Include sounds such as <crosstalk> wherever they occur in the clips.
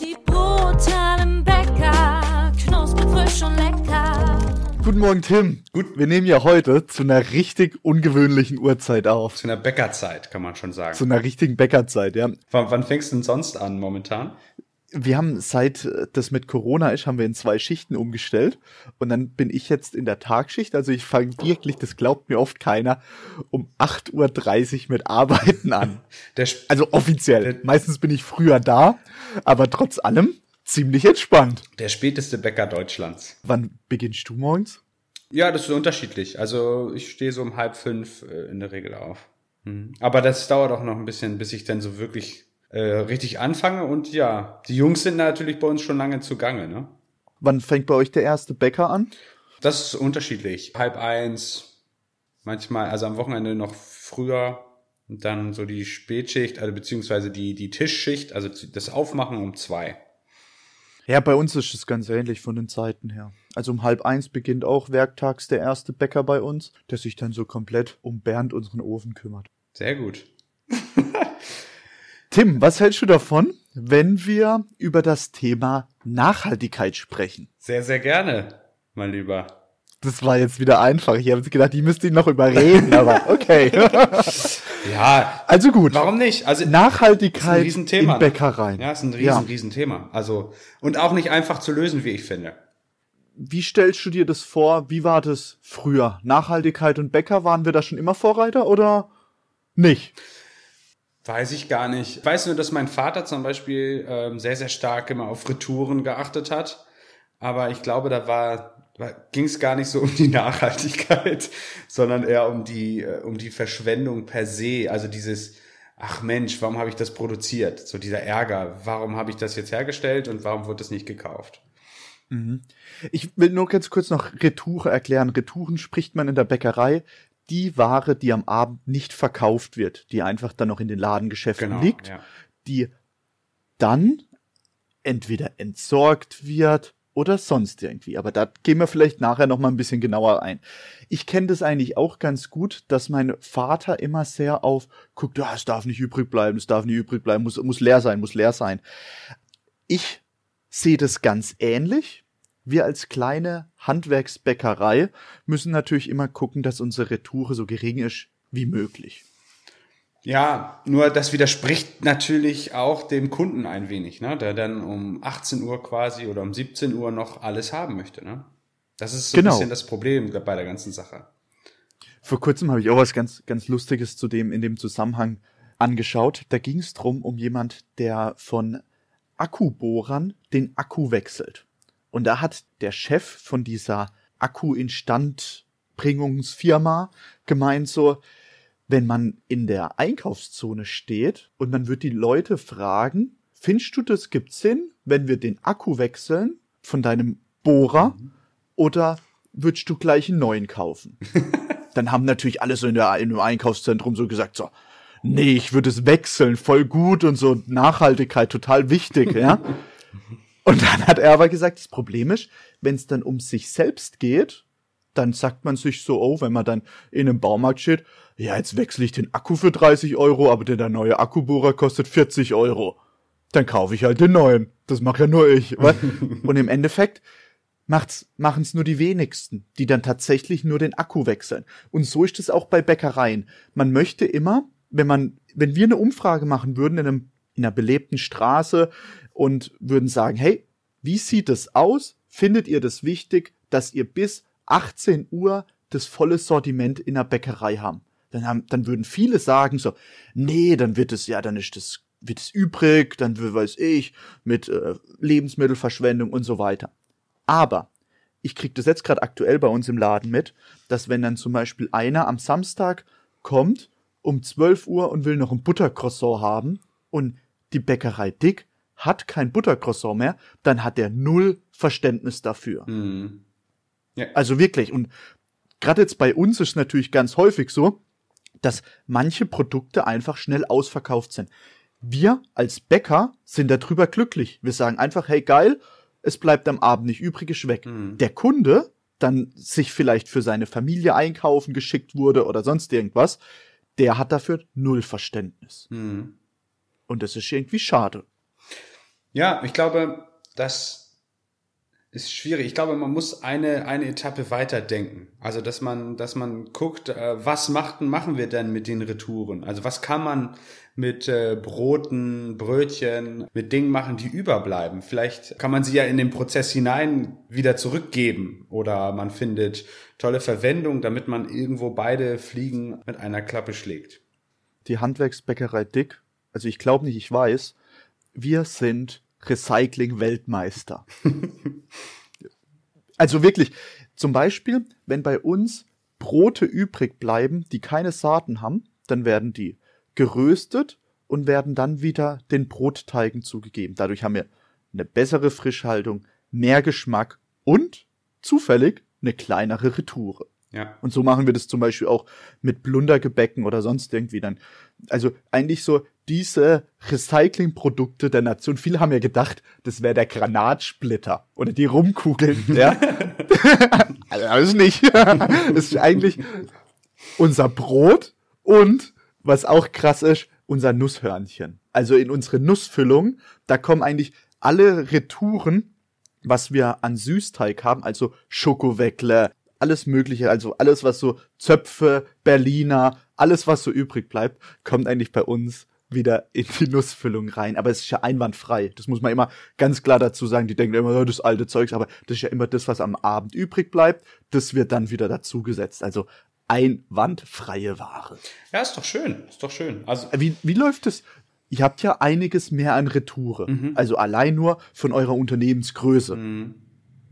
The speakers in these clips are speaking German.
Die brutalen Bäcker, knusprig, frisch und lecker. Guten Morgen, Tim. Gut, wir nehmen ja heute zu einer richtig ungewöhnlichen Uhrzeit auf. Zu einer Bäckerzeit, kann man schon sagen. Zu einer richtigen Bäckerzeit, ja. wann, wann fängst du denn sonst an momentan? Wir haben seit äh, das mit Corona ist, haben wir in zwei Schichten umgestellt. Und dann bin ich jetzt in der Tagschicht. Also ich fange wirklich, das glaubt mir oft keiner, um 8.30 Uhr mit Arbeiten an. <laughs> Also offiziell. Meistens bin ich früher da, aber trotz allem ziemlich entspannt. Der späteste Bäcker Deutschlands. Wann beginnst du morgens? Ja, das ist unterschiedlich. Also ich stehe so um halb fünf äh, in der Regel auf. Mhm. Aber das dauert auch noch ein bisschen, bis ich dann so wirklich äh, richtig anfange. Und ja, die Jungs sind natürlich bei uns schon lange zugange. Ne? Wann fängt bei euch der erste Bäcker an? Das ist unterschiedlich. Halb eins, manchmal, also am Wochenende noch früher. Und dann so die Spätschicht, also beziehungsweise die, die Tischschicht, also das Aufmachen um zwei. Ja, bei uns ist es ganz ähnlich von den Zeiten her. Also um halb eins beginnt auch werktags der erste Bäcker bei uns, der sich dann so komplett um Bernd unseren Ofen kümmert. Sehr gut. <laughs> Tim, was hältst du davon, wenn wir über das Thema Nachhaltigkeit sprechen? Sehr, sehr gerne, mein Lieber. Das war jetzt wieder einfach. Ich habe gedacht, ich müsste ihn noch überreden, aber <laughs> okay. Ja, Also gut. warum nicht? Also Nachhaltigkeit Ist ein Riesenthema, in Bäckereien. Ja, ist ein riesen, Ja. Riesenthema. Also, und auch nicht einfach zu lösen, wie ich finde. Wie stellst du dir das vor? Wie war das früher? Nachhaltigkeit und Bäcker, waren wir da schon immer Vorreiter oder nicht? Weiß ich gar nicht. Ich weiß nur, dass mein Vater zum Beispiel ähm, sehr, sehr stark immer auf Retouren geachtet hat. Aber ich glaube, da war, ging es gar nicht so um die <laughs> Nachhaltigkeit, sondern eher um die, äh, um die Verschwendung per se. Also dieses, ach Mensch, warum habe ich das produziert? So dieser Ärger, warum habe ich das jetzt hergestellt und warum wurde das nicht gekauft? Ich will nur ganz kurz noch Retoure erklären. Retouren spricht man in der Bäckerei die Ware, die am Abend nicht verkauft wird, die einfach dann noch in den Ladengeschäften Genau, liegt, ja. die dann entweder entsorgt wird oder sonst irgendwie. Aber da gehen wir vielleicht nachher noch mal ein bisschen genauer ein. Ich kenne das eigentlich auch ganz gut, dass mein Vater immer sehr auf guckt, ja, es darf nicht übrig bleiben, es darf nicht übrig bleiben, muss, muss leer sein, muss leer sein. Ich sehe das ganz ähnlich. Wir als kleine Handwerksbäckerei müssen natürlich immer gucken, dass unsere Retoure so gering ist wie möglich. Ja, nur das widerspricht natürlich auch dem Kunden ein wenig, ne? der dann um 18 Uhr quasi oder um 17 Uhr noch alles haben möchte. Ne? Das ist so Genau. ein bisschen das Problem bei der ganzen Sache. Vor kurzem habe ich auch was ganz, ganz Lustiges zu dem in dem Zusammenhang angeschaut. Da ging es drum um jemand, der von Akkubohrern den Akku wechselt. Und da hat der Chef von dieser Akku-Instandbringungsfirma gemeint so, wenn man in der Einkaufszone steht und man wird die Leute fragen, findest du das gibt Sinn, wenn wir den Akku wechseln von deinem Bohrer oder würdest du gleich einen neuen kaufen? <laughs> Dann haben natürlich alle so in, der, in dem Einkaufszentrum so gesagt, so, nee, ich würde es wechseln, voll gut und so Nachhaltigkeit total wichtig, ja. <laughs> Und dann hat er aber gesagt, das Problem ist, wenn es dann um sich selbst geht, dann sagt man sich so, oh, wenn man dann in einem Baumarkt steht, ja, jetzt wechsle ich den Akku für 30 Euro, aber der, der neue Akkubohrer kostet 40 Euro. Dann kaufe ich halt den neuen. Das mache ja nur ich. <laughs> Und im Endeffekt macht's, machen's nur die wenigsten, die dann tatsächlich nur den Akku wechseln. Und so ist es auch bei Bäckereien. Man möchte immer, wenn man, wenn wir eine Umfrage machen würden in einem, in einer belebten Straße und würden sagen, hey, wie sieht es aus? Findet ihr das wichtig, dass ihr bis 18 Uhr das volle Sortiment in der Bäckerei haben? Dann haben, dann würden viele sagen so, nee, dann wird es, ja, dann ist das, wird es übrig, dann weiß ich, mit äh, Lebensmittelverschwendung und so weiter. Aber ich krieg das jetzt gerade aktuell bei uns im Laden mit, dass wenn dann zum Beispiel einer am Samstag kommt um 12 Uhr und will noch ein Buttercroissant haben und die Bäckerei Dick hat kein Buttercroissant mehr, dann hat er null Verständnis dafür. Mhm. Ja. Also wirklich. Und gerade jetzt bei uns ist natürlich ganz häufig so, dass manche Produkte einfach schnell ausverkauft sind. Wir als Bäcker sind darüber glücklich. Wir sagen einfach, hey geil, es bleibt am Abend nicht übrig, ist weg. Mhm. Der Kunde dann sich vielleicht für seine Familie einkaufen geschickt wurde oder sonst irgendwas, der hat dafür null Verständnis. Mhm. Und das ist irgendwie schade. Ja, ich glaube, das ist schwierig. Ich glaube, man muss eine, eine Etappe weiter denken. Also, dass man, dass man guckt, äh, was machten, machen wir denn mit den Retouren? Also, was kann man mit äh, Broten, Brötchen, mit Dingen machen, die überbleiben? Vielleicht kann man sie ja in den Prozess hinein wieder zurückgeben oder man findet tolle Verwendung, damit man irgendwo beide Fliegen mit einer Klappe schlägt. Die Handwerksbäckerei Dick, also ich glaube nicht, ich weiß, wir sind Recycling-Weltmeister. <laughs> also wirklich, zum Beispiel, wenn bei uns Brote übrig bleiben, die keine Saaten haben, dann werden die geröstet und werden dann wieder den Brotteigen zugegeben. Dadurch haben wir eine bessere Frischhaltung, mehr Geschmack und zufällig eine kleinere Retoure. Ja. Und so machen wir das zum Beispiel auch mit Blundergebäcken oder sonst irgendwie dann. Also eigentlich so diese Recyclingprodukte der Nation. Viele haben ja gedacht, das wäre der Granatsplitter oder die Rumkugeln. <laughs> ja, also das ist nicht. <laughs> das ist eigentlich unser Brot und was auch krass ist, unser Nusshörnchen. Also in unsere Nussfüllung, da kommen eigentlich alle Retouren, was wir an Süßteig haben, also Schokoweckle, alles mögliche, also alles, was so Zöpfe, Berliner, alles, was so übrig bleibt, kommt eigentlich bei uns wieder in die Nussfüllung rein. Aber es ist ja einwandfrei. Das muss man immer ganz klar dazu sagen. Die denken immer, oh, das alte Zeugs, aber das ist ja immer das, was am Abend übrig bleibt. Das wird dann wieder dazugesetzt. Also einwandfreie Ware. Ja, ist doch schön. Ist doch schön. Also, Wie, wie läuft es? Ihr habt ja einiges mehr an Retoure. Also allein nur von eurer Unternehmensgröße.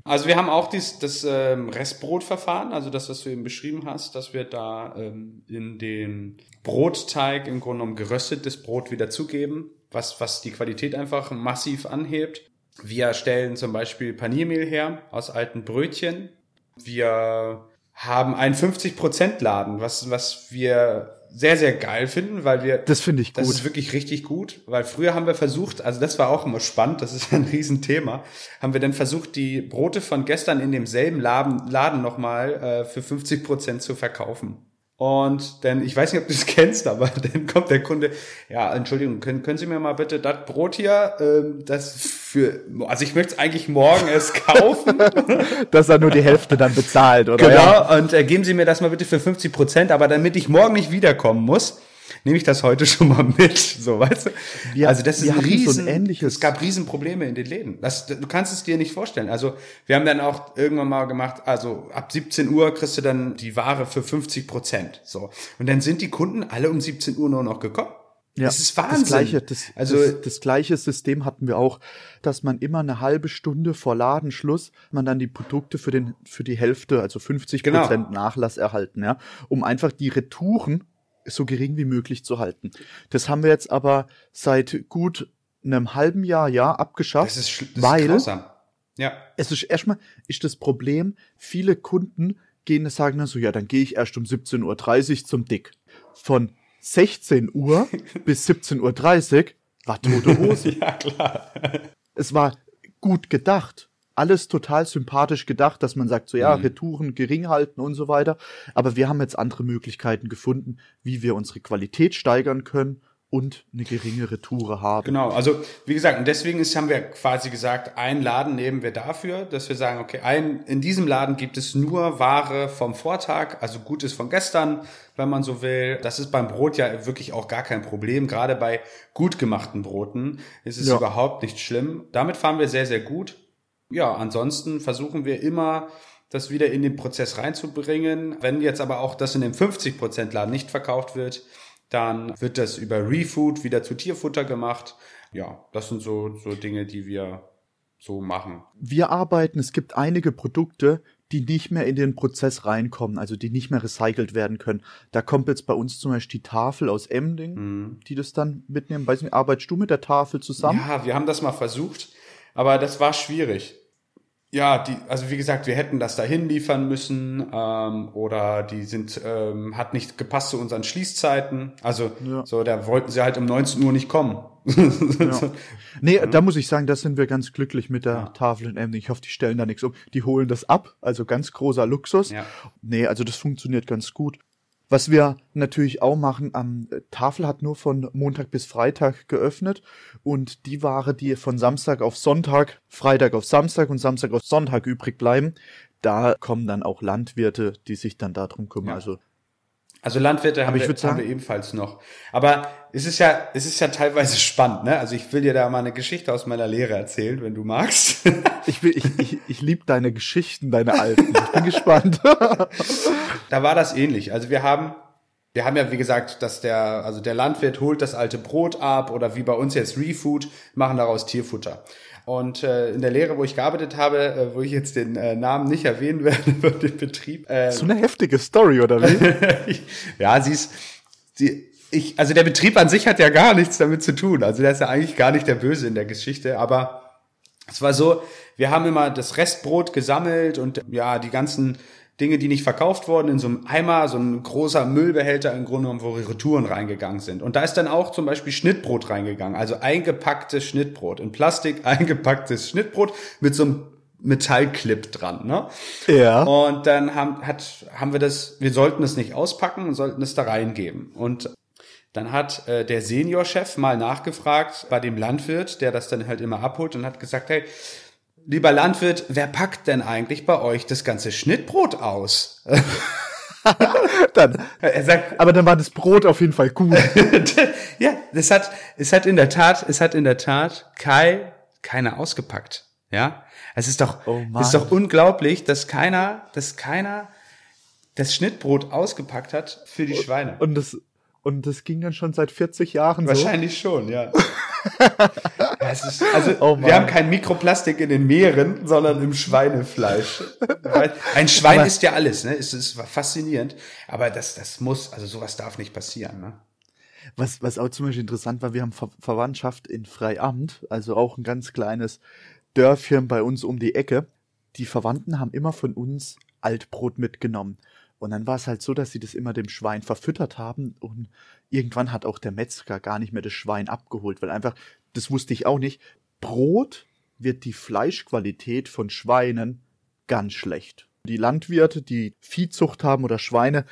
Also wir haben auch dies, das ähm, Restbrotverfahren, also das, was du eben beschrieben hast, dass wir da ähm, in den Brotteig im Grunde genommen geröstetes Brot wieder zugeben, was, was die Qualität einfach massiv anhebt. Wir stellen zum Beispiel Paniermehl her aus alten Brötchen. Wir haben einen 50%-Laden, was, was wir sehr, sehr geil finden, weil wir Das finde ich das gut. ist wirklich richtig gut, weil früher haben wir versucht, also das war auch immer spannend, das ist ein Riesenthema, haben wir dann versucht, die Brote von gestern in demselben Laden, Laden nochmal äh, für 50 Prozent zu verkaufen. Und dann, ich weiß nicht, ob du es <laughs> kennst, aber dann kommt der Kunde, ja, Entschuldigung, können, können Sie mir mal bitte das Brot hier, ähm, das für, also ich möchte es eigentlich morgen erst kaufen. <laughs> Dass er nur die Hälfte dann bezahlt, oder? Genau, Ja. und äh, geben Sie mir das mal bitte für 50 Prozent, aber damit ich morgen nicht wiederkommen muss, nehme ich das heute <laughs> schon mal mit. So, weißt du? Wir- also das ist ein hatten so ein riesen, ähnliches- es gab Riesenprobleme in den Läden. Das, du kannst es dir nicht vorstellen. Also wir haben dann auch irgendwann mal gemacht, also ab 17 Uhr kriegst du dann die Ware für 50 Prozent. So. Und dann sind die Kunden alle um 17 Uhr nur noch gekommen. das ist Wahnsinn. Das gleiche, das, also das, das gleiche System hatten wir auch, dass man immer eine halbe Stunde vor Ladenschluss man dann die Produkte für den für die Hälfte, also 50 Genau. Prozent Nachlass erhalten, ja, um einfach die Retouren so gering wie möglich zu halten. Das haben wir jetzt aber seit gut einem halben Jahr, ja, abgeschafft, das ist, das weil ist grausam. Ja. es ist erstmal ist das Problem, viele Kunden gehen sagen dann so, ja, dann gehe ich erst um 17.30 Uhr zum Dick. Von 16 Uhr <laughs> bis 17.30 Uhr war tote <laughs> Hose. ja, klar. es war gut gedacht. Alles total sympathisch gedacht, dass man sagt, so ja, Retouren gering halten und so weiter. Aber wir haben jetzt andere Möglichkeiten gefunden, wie wir unsere Qualität steigern können und eine geringe Retoure haben. Genau, also wie gesagt, und deswegen ist, haben wir quasi gesagt, einen Laden nehmen wir dafür, dass wir sagen, okay, ein, in diesem Laden gibt es nur Ware vom Vortag, also Gutes von gestern, wenn man so will. Das ist beim Brot ja wirklich auch gar kein Problem. Gerade bei gut gemachten Broten ist es Ja. überhaupt nicht schlimm. Damit fahren wir sehr, sehr gut. Ja, ansonsten versuchen wir immer, das wieder in den Prozess reinzubringen. Wenn jetzt aber auch das in dem 50% Laden nicht verkauft wird, dann wird das über Refood wieder zu Tierfutter gemacht. Ja, das sind so, so Dinge, die wir so machen. wir arbeiten, es gibt einige Produkte, die nicht mehr in den Prozess reinkommen, also die nicht mehr recycelt werden können. Da kommt jetzt bei uns zum Beispiel die Tafel aus Emding, die das dann mitnehmen. Weiß nicht, arbeitest du mit der Tafel zusammen? Ja, wir haben das mal versucht, aber das war schwierig. Ja, die, also wie gesagt, wir hätten das dahin liefern müssen ähm, oder die sind ähm, hat nicht gepasst zu unseren Schließzeiten. Also Ja. so, da wollten sie halt um 19 Uhr nicht kommen. Ja. <laughs> Nee, da muss ich sagen, da sind wir ganz glücklich mit der Tafel in Emding. Ich hoffe, die stellen da nichts um. Die holen das ab, also ganz großer Luxus. Ja. Nee, also das funktioniert ganz gut. Was wir natürlich auch machen, am äh, Tafel hat nur von Montag bis Freitag geöffnet und die Ware, die von Samstag auf Sonntag, Freitag auf Samstag und Samstag auf Sonntag übrig bleiben, da kommen dann auch Landwirte, die sich dann darum kümmern. Ja. Also Also Landwirte haben, wir, haben wir ebenfalls noch. Aber es ist ja, es ist ja teilweise <laughs> spannend, ne? Also ich will dir da mal eine Geschichte aus meiner Lehre erzählen, wenn du magst. <laughs> ich, will- ich, ich, ich liebe deine Geschichten, deine alten. Ich bin gespannt. <laughs> da war das ähnlich. Also wir haben, wir haben ja wie gesagt, dass der, also der Landwirt holt das alte Brot ab oder wie bei uns jetzt Refood, machen daraus Tierfutter. Und äh, in der Lehre, wo ich gearbeitet habe, äh, wo ich jetzt den äh, Namen nicht erwähnen werde <laughs> für den Betrieb, äh, so eine heftige Story, oder wie? <laughs> ja, sie ist, sie, ich, also der Betrieb an sich hat ja gar nichts damit zu tun. Also der ist ja eigentlich gar nicht der Böse in der Geschichte, aber es war so, wir haben immer das Restbrot gesammelt und ja, die ganzen Dinge, die nicht verkauft wurden, in so einem Eimer, so ein großer Müllbehälter im Grunde genommen, wo Retouren reingegangen sind. Und da ist dann auch zum Beispiel Schnittbrot reingegangen, also eingepacktes Schnittbrot, in Plastik <laughs> eingepacktes Schnittbrot mit so einem Metallclip dran, ne? Ja. Und dann haben, hat, haben wir das, wir sollten es nicht auspacken und sollten es da reingeben. Und dann hat äh, der Seniorchef mal nachgefragt bei dem Landwirt, der das dann halt immer abholt und hat gesagt, hey, lieber Landwirt, wer packt denn eigentlich bei euch das ganze Schnittbrot aus? <laughs> Dann, er sagt, aber dann war das Brot auf jeden Fall gut. <laughs> ja, das hat, es hat in der Tat, es hat in der Tat Kai keiner ausgepackt. Ja, es ist doch, Oh es ist doch unglaublich, dass keiner, dass keiner das Schnittbrot ausgepackt hat für die Schweine. Und das, und das ging dann schon seit 40 Jahren so. Wahrscheinlich schon, ja. <laughs> Ist, also, Oh wir haben kein Mikroplastik in den Meeren, sondern im Schweinefleisch. Ein Schwein isst ja alles, ne? Es ist faszinierend. Aber das, das muss, also sowas darf nicht passieren, ne? Was, was auch zum Beispiel interessant war, wir haben Ver Verwandtschaft in Freiamt, also auch ein ganz kleines Dörfchen bei uns um die Ecke. Die Verwandten haben immer von uns Altbrot mitgenommen. Und dann war es halt so, dass sie das immer dem Schwein verfüttert haben und irgendwann hat auch der Metzger gar nicht mehr das Schwein abgeholt, weil einfach, das wusste ich auch nicht, Brot wird die Fleischqualität von Schweinen ganz schlecht. Die Landwirte, die Viehzucht haben oder Schweine,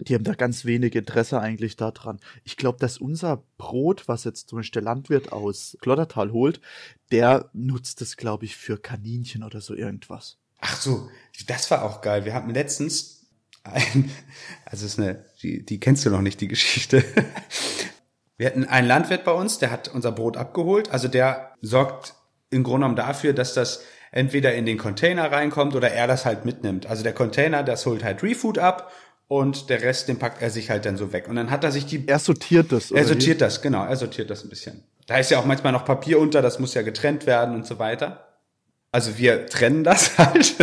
die haben da ganz wenig Interesse eigentlich daran. Ich glaube, dass unser Brot, was jetzt zum Beispiel der Landwirt aus Klottertal holt, der nutzt es, glaube ich, für Kaninchen oder so irgendwas. Ach so, das war auch geil. Wir hatten letztens ein, also ist eine, die, die kennst du noch nicht, die Geschichte. Wir hatten einen Landwirt bei uns, der hat unser Brot abgeholt. Also der sorgt im Grunde genommen dafür, dass das entweder in den Container reinkommt oder er das halt mitnimmt. Also der Container, das holt halt Refood ab und der Rest, den packt er sich halt dann so weg. Und dann hat er sich die Er sortiert das. er oder wie? sortiert das, genau, er sortiert das ein bisschen. Da ist ja auch manchmal noch Papier unter, das muss ja getrennt werden und so weiter. Also wir trennen das <laughs> halt.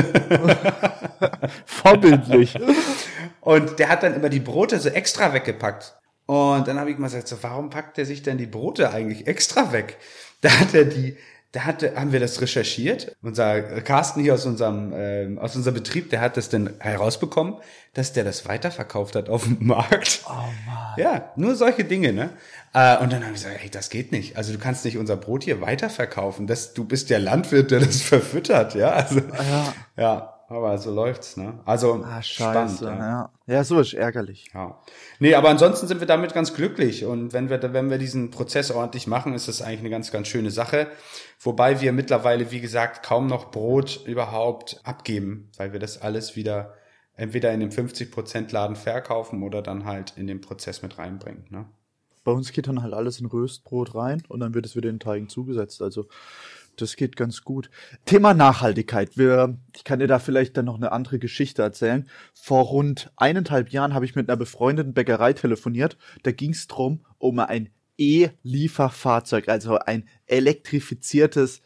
Vorbildlich. Und der hat dann immer die Brote so extra weggepackt. Und dann habe ich mal gesagt, so, warum packt er sich denn die Brote eigentlich extra weg? Da hat er die, da hatte, haben wir das recherchiert. Unser Carsten hier aus unserem, ähm, aus unserem Betrieb, der hat das dann herausbekommen, dass der das weiterverkauft hat auf dem <laughs> Markt. Oh Mann. Ja, nur solche Dinge, ne? Äh, und dann habe ich gesagt, hey, das geht nicht. Also du kannst nicht unser Brot hier weiterverkaufen. Das, du bist der Landwirt, der das <laughs> verfüttert, ja. Also, Ja. ja, aber so läuft's, ne? Also Ah, spannend. scheiße. ja. Ja. ja, so ist ärgerlich. Ja. Nee, aber ansonsten sind wir damit ganz glücklich. Und wenn wir, wenn wir diesen Prozess ordentlich machen, ist das eigentlich eine ganz, ganz schöne Sache. Wobei wir mittlerweile, wie gesagt, kaum noch Brot überhaupt abgeben, weil wir das alles wieder entweder in dem 50% Laden verkaufen oder dann halt in den Prozess mit reinbringen. Ne? Bei uns geht dann halt alles in Röstbrot rein und dann wird es wieder in den Teigen zugesetzt. Also das geht ganz gut. Thema Nachhaltigkeit. Wir, ich kann dir da vielleicht dann noch eine andere Geschichte erzählen. Vor rund eineinhalb Jahren habe ich mit einer befreundeten Bäckerei telefoniert. Da ging es drum um ein E-Lieferfahrzeug, also ein elektrifiziertes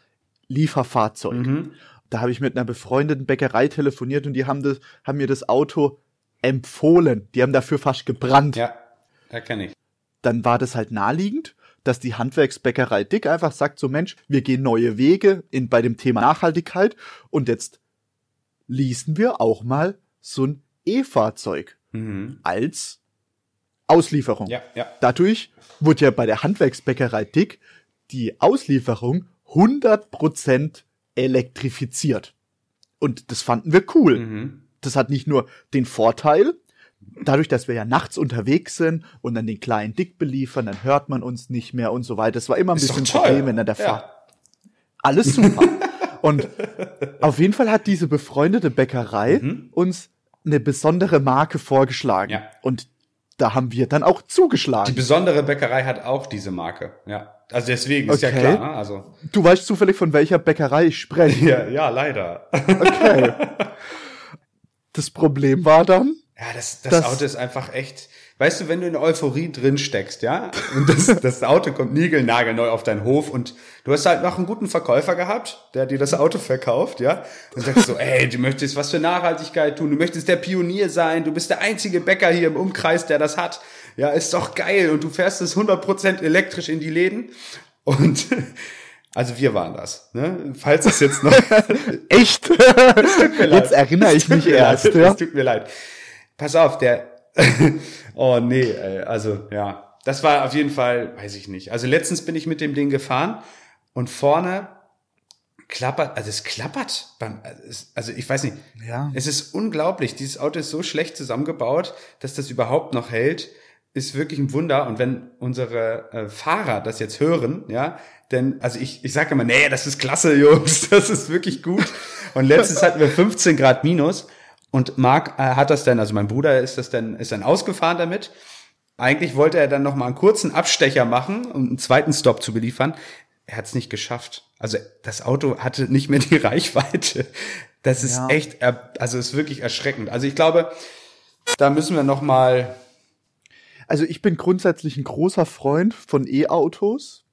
Lieferfahrzeug. Mhm. Da habe ich mit einer befreundeten Bäckerei telefoniert und die haben, das, haben mir das Auto empfohlen. Die haben dafür fast gebrannt Ja, erkenne ich. dann war das halt naheliegend, dass die Handwerksbäckerei Dick einfach sagt, so Mensch, wir gehen neue Wege in, bei dem Thema Nachhaltigkeit und jetzt leasen wir auch mal so ein E-Fahrzeug Mhm. als Auslieferung. Ja, ja. Dadurch wurde ja bei der Handwerksbäckerei Dick die Auslieferung 100% elektrifiziert. Und das fanden wir cool Mhm. das hat nicht nur den Vorteil, dadurch, dass wir ja nachts unterwegs sind und dann den kleinen Dick beliefern, dann hört man uns nicht mehr und so weiter. Das war immer ein Ist bisschen. Problem in der Ja. Fahrt. Alles super. <laughs> und auf jeden Fall hat diese befreundete Bäckerei uns eine besondere Marke vorgeschlagen. Mhm. Ja. Und da haben wir dann auch Die zugeschlagen. besondere Bäckerei hat auch diese Marke. Ja. Also deswegen ist ja Okay. klar. Ne? Also Du weißt zufällig, von welcher Bäckerei ich spreche. <laughs> ja, ja, leider. Okay. <laughs> Das Problem war dann, Ja, das, das, Das- Auto ist einfach echt. Weißt du, wenn du in Euphorie drin steckst, ja, und das, <laughs> das Auto kommt niegelnagelneu auf deinen Hof und du hast halt noch einen guten Verkäufer gehabt, der dir das Auto verkauft, ja, und sagst so, ey, du möchtest was für Nachhaltigkeit tun, du möchtest der Pionier sein, du bist der einzige Bäcker hier im Umkreis, der das hat, ja, ist doch geil und du fährst es 100% elektrisch in die Läden und <laughs> also wir waren das, ne? Falls es jetzt noch <laughs> echt? Jetzt erinnere ich mich erst. Leid, Ja. Es tut mir leid. Pass auf, der. <laughs> oh nee, ey, also ja. Das war auf jeden Fall, weiß ich nicht. Also letztens bin ich mit dem Ding gefahren und vorne klappert, also es klappert. beim- es- Also ich weiß nicht. Ja. Es ist unglaublich. Dieses Auto ist so schlecht zusammengebaut, dass das überhaupt noch hält. Ist wirklich ein Wunder. Und wenn unsere äh, Fahrer das jetzt hören, ja, denn, also ich, ich sage immer, nee, das ist klasse, Jungs, <laughs> das ist wirklich gut. Und letztens hatten wir 15 Grad minus und Marc äh, hat das dann, also mein Bruder ist das dann, ist dann ausgefahren damit. Eigentlich wollte er dann noch mal einen kurzen Abstecher machen, um einen zweiten Stop zu beliefern. Er hat es nicht geschafft. Also das Auto hatte nicht mehr die <laughs> Reichweite. Das ist Ja. echt, also ist wirklich erschreckend. Also ich glaube, da müssen wir noch mal Also ich bin grundsätzlich ein großer Freund von E-Autos.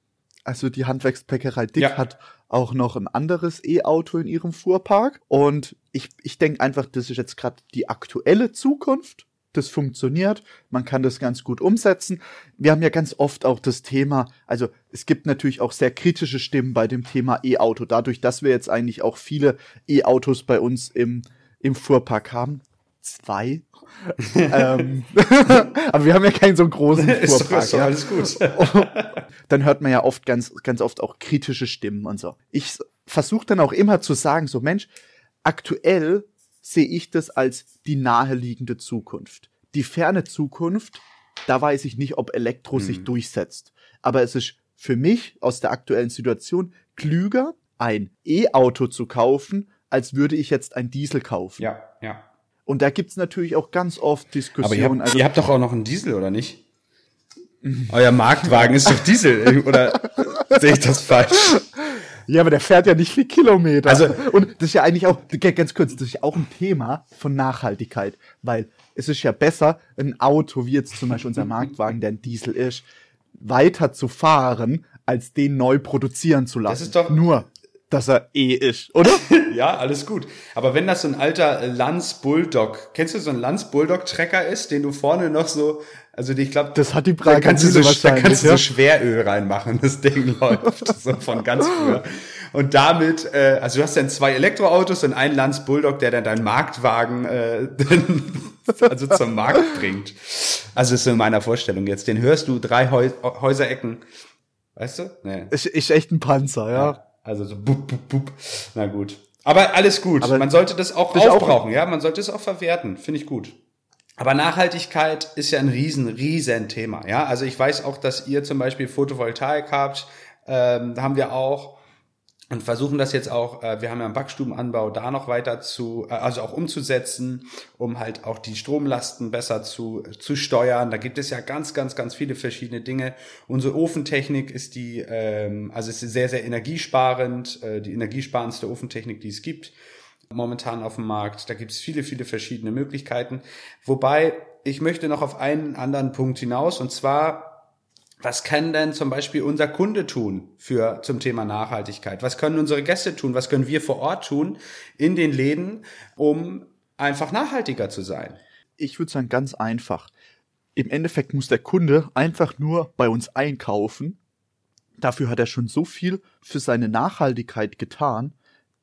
Also die Handwerksbäckerei Dick Ja. hat auch noch ein anderes E-Auto in ihrem Fuhrpark. Und ich, ich denke einfach, das ist jetzt gerade die aktuelle Zukunft. Das funktioniert, man kann das ganz gut umsetzen. Wir haben ja ganz oft auch das Thema, also es gibt natürlich auch sehr kritische Stimmen bei dem Thema E-Auto, dadurch, dass wir jetzt eigentlich auch viele E-Autos bei uns im, im Fuhrpark haben. Zwei. Ähm, <laughs> aber wir haben ja keinen so großen Fuhrpark. ist doch ja alles gut. <laughs> dann hört man ja oft ganz, ganz oft auch kritische Stimmen und so. Ich versuche dann auch immer zu sagen, so Mensch, aktuell sehe ich das als die naheliegende Zukunft. Die ferne Zukunft, da weiß ich nicht, ob Elektro sich durchsetzt. Aber es ist für mich aus der aktuellen Situation klüger, ein E-Auto zu kaufen, als würde ich jetzt ein Diesel kaufen. Ja, ja. Und da gibt's natürlich auch ganz oft Aber ihr Diskussionen. habt, ihr habt doch auch noch einen Diesel, oder nicht? Euer Marktwagen ist doch Diesel, oder <laughs> sehe ich das falsch? Ja, aber der fährt ja nicht viel Kilometer. Also- und das ist ja eigentlich auch, ganz kurz, das ist ja auch ein Thema von Nachhaltigkeit, weil es ist ja besser, ein Auto, wie jetzt zum Beispiel unser Marktwagen, der ein Diesel ist, weiter zu fahren, als den neu produzieren zu lassen. ist doch- Nur, dass er eh ist, oder? <laughs> Ja, alles gut. Aber wenn das so ein alter Lanz Bulldog, kennst du so ein Lanz Bulldog Trecker ist, den du vorne noch so, also ich glaube, Das hat die da Prager kannst du so, da kannst du ja. so Schweröl reinmachen, das Ding <laughs> läuft so von ganz früher. Und damit, äh, also du hast dann zwei Elektroautos und einen Lanz Bulldog, der dann deinen Marktwagen äh, <laughs> also zum Markt bringt. Also ist so in meiner Vorstellung jetzt. Den hörst du drei Häu Häuserecken, weißt du? Nee. Ist, ist echt ein Panzer, ja. Also so bup, bup, bup. Na gut. Aber alles gut. Aber man sollte das auch ist auch- aufbrauchen, ja. Man sollte es auch verwerten. Finde ich gut. Aber Nachhaltigkeit ist ja ein riesen, riesen Thema, ja. Also ich weiß auch, dass ihr zum Beispiel Photovoltaik habt. Ähm, da haben wir auch und versuchen das jetzt auch, äh, wir haben ja einen Backstubenanbau, da noch weiter zu, äh, also auch umzusetzen, um halt auch die Stromlasten besser zu, zu steuern. Da gibt es ja ganz, ganz, ganz viele verschiedene Dinge. Unsere Ofentechnik ist die, ähm, also ist sehr, sehr energiesparend, äh, die energiesparendste Ofentechnik, die es gibt momentan auf dem Markt. Da gibt es viele, viele verschiedene Möglichkeiten. Wobei, ich möchte noch auf einen anderen Punkt hinaus, und zwar, was kann denn zum Beispiel unser Kunde tun für zum Thema Nachhaltigkeit? Was können unsere Gäste tun? Was können wir vor Ort tun in den Läden, um einfach nachhaltiger zu sein? Ich würde sagen, ganz einfach. Im Endeffekt muss der Kunde einfach nur bei uns einkaufen. Dafür hat er schon so viel für seine Nachhaltigkeit getan,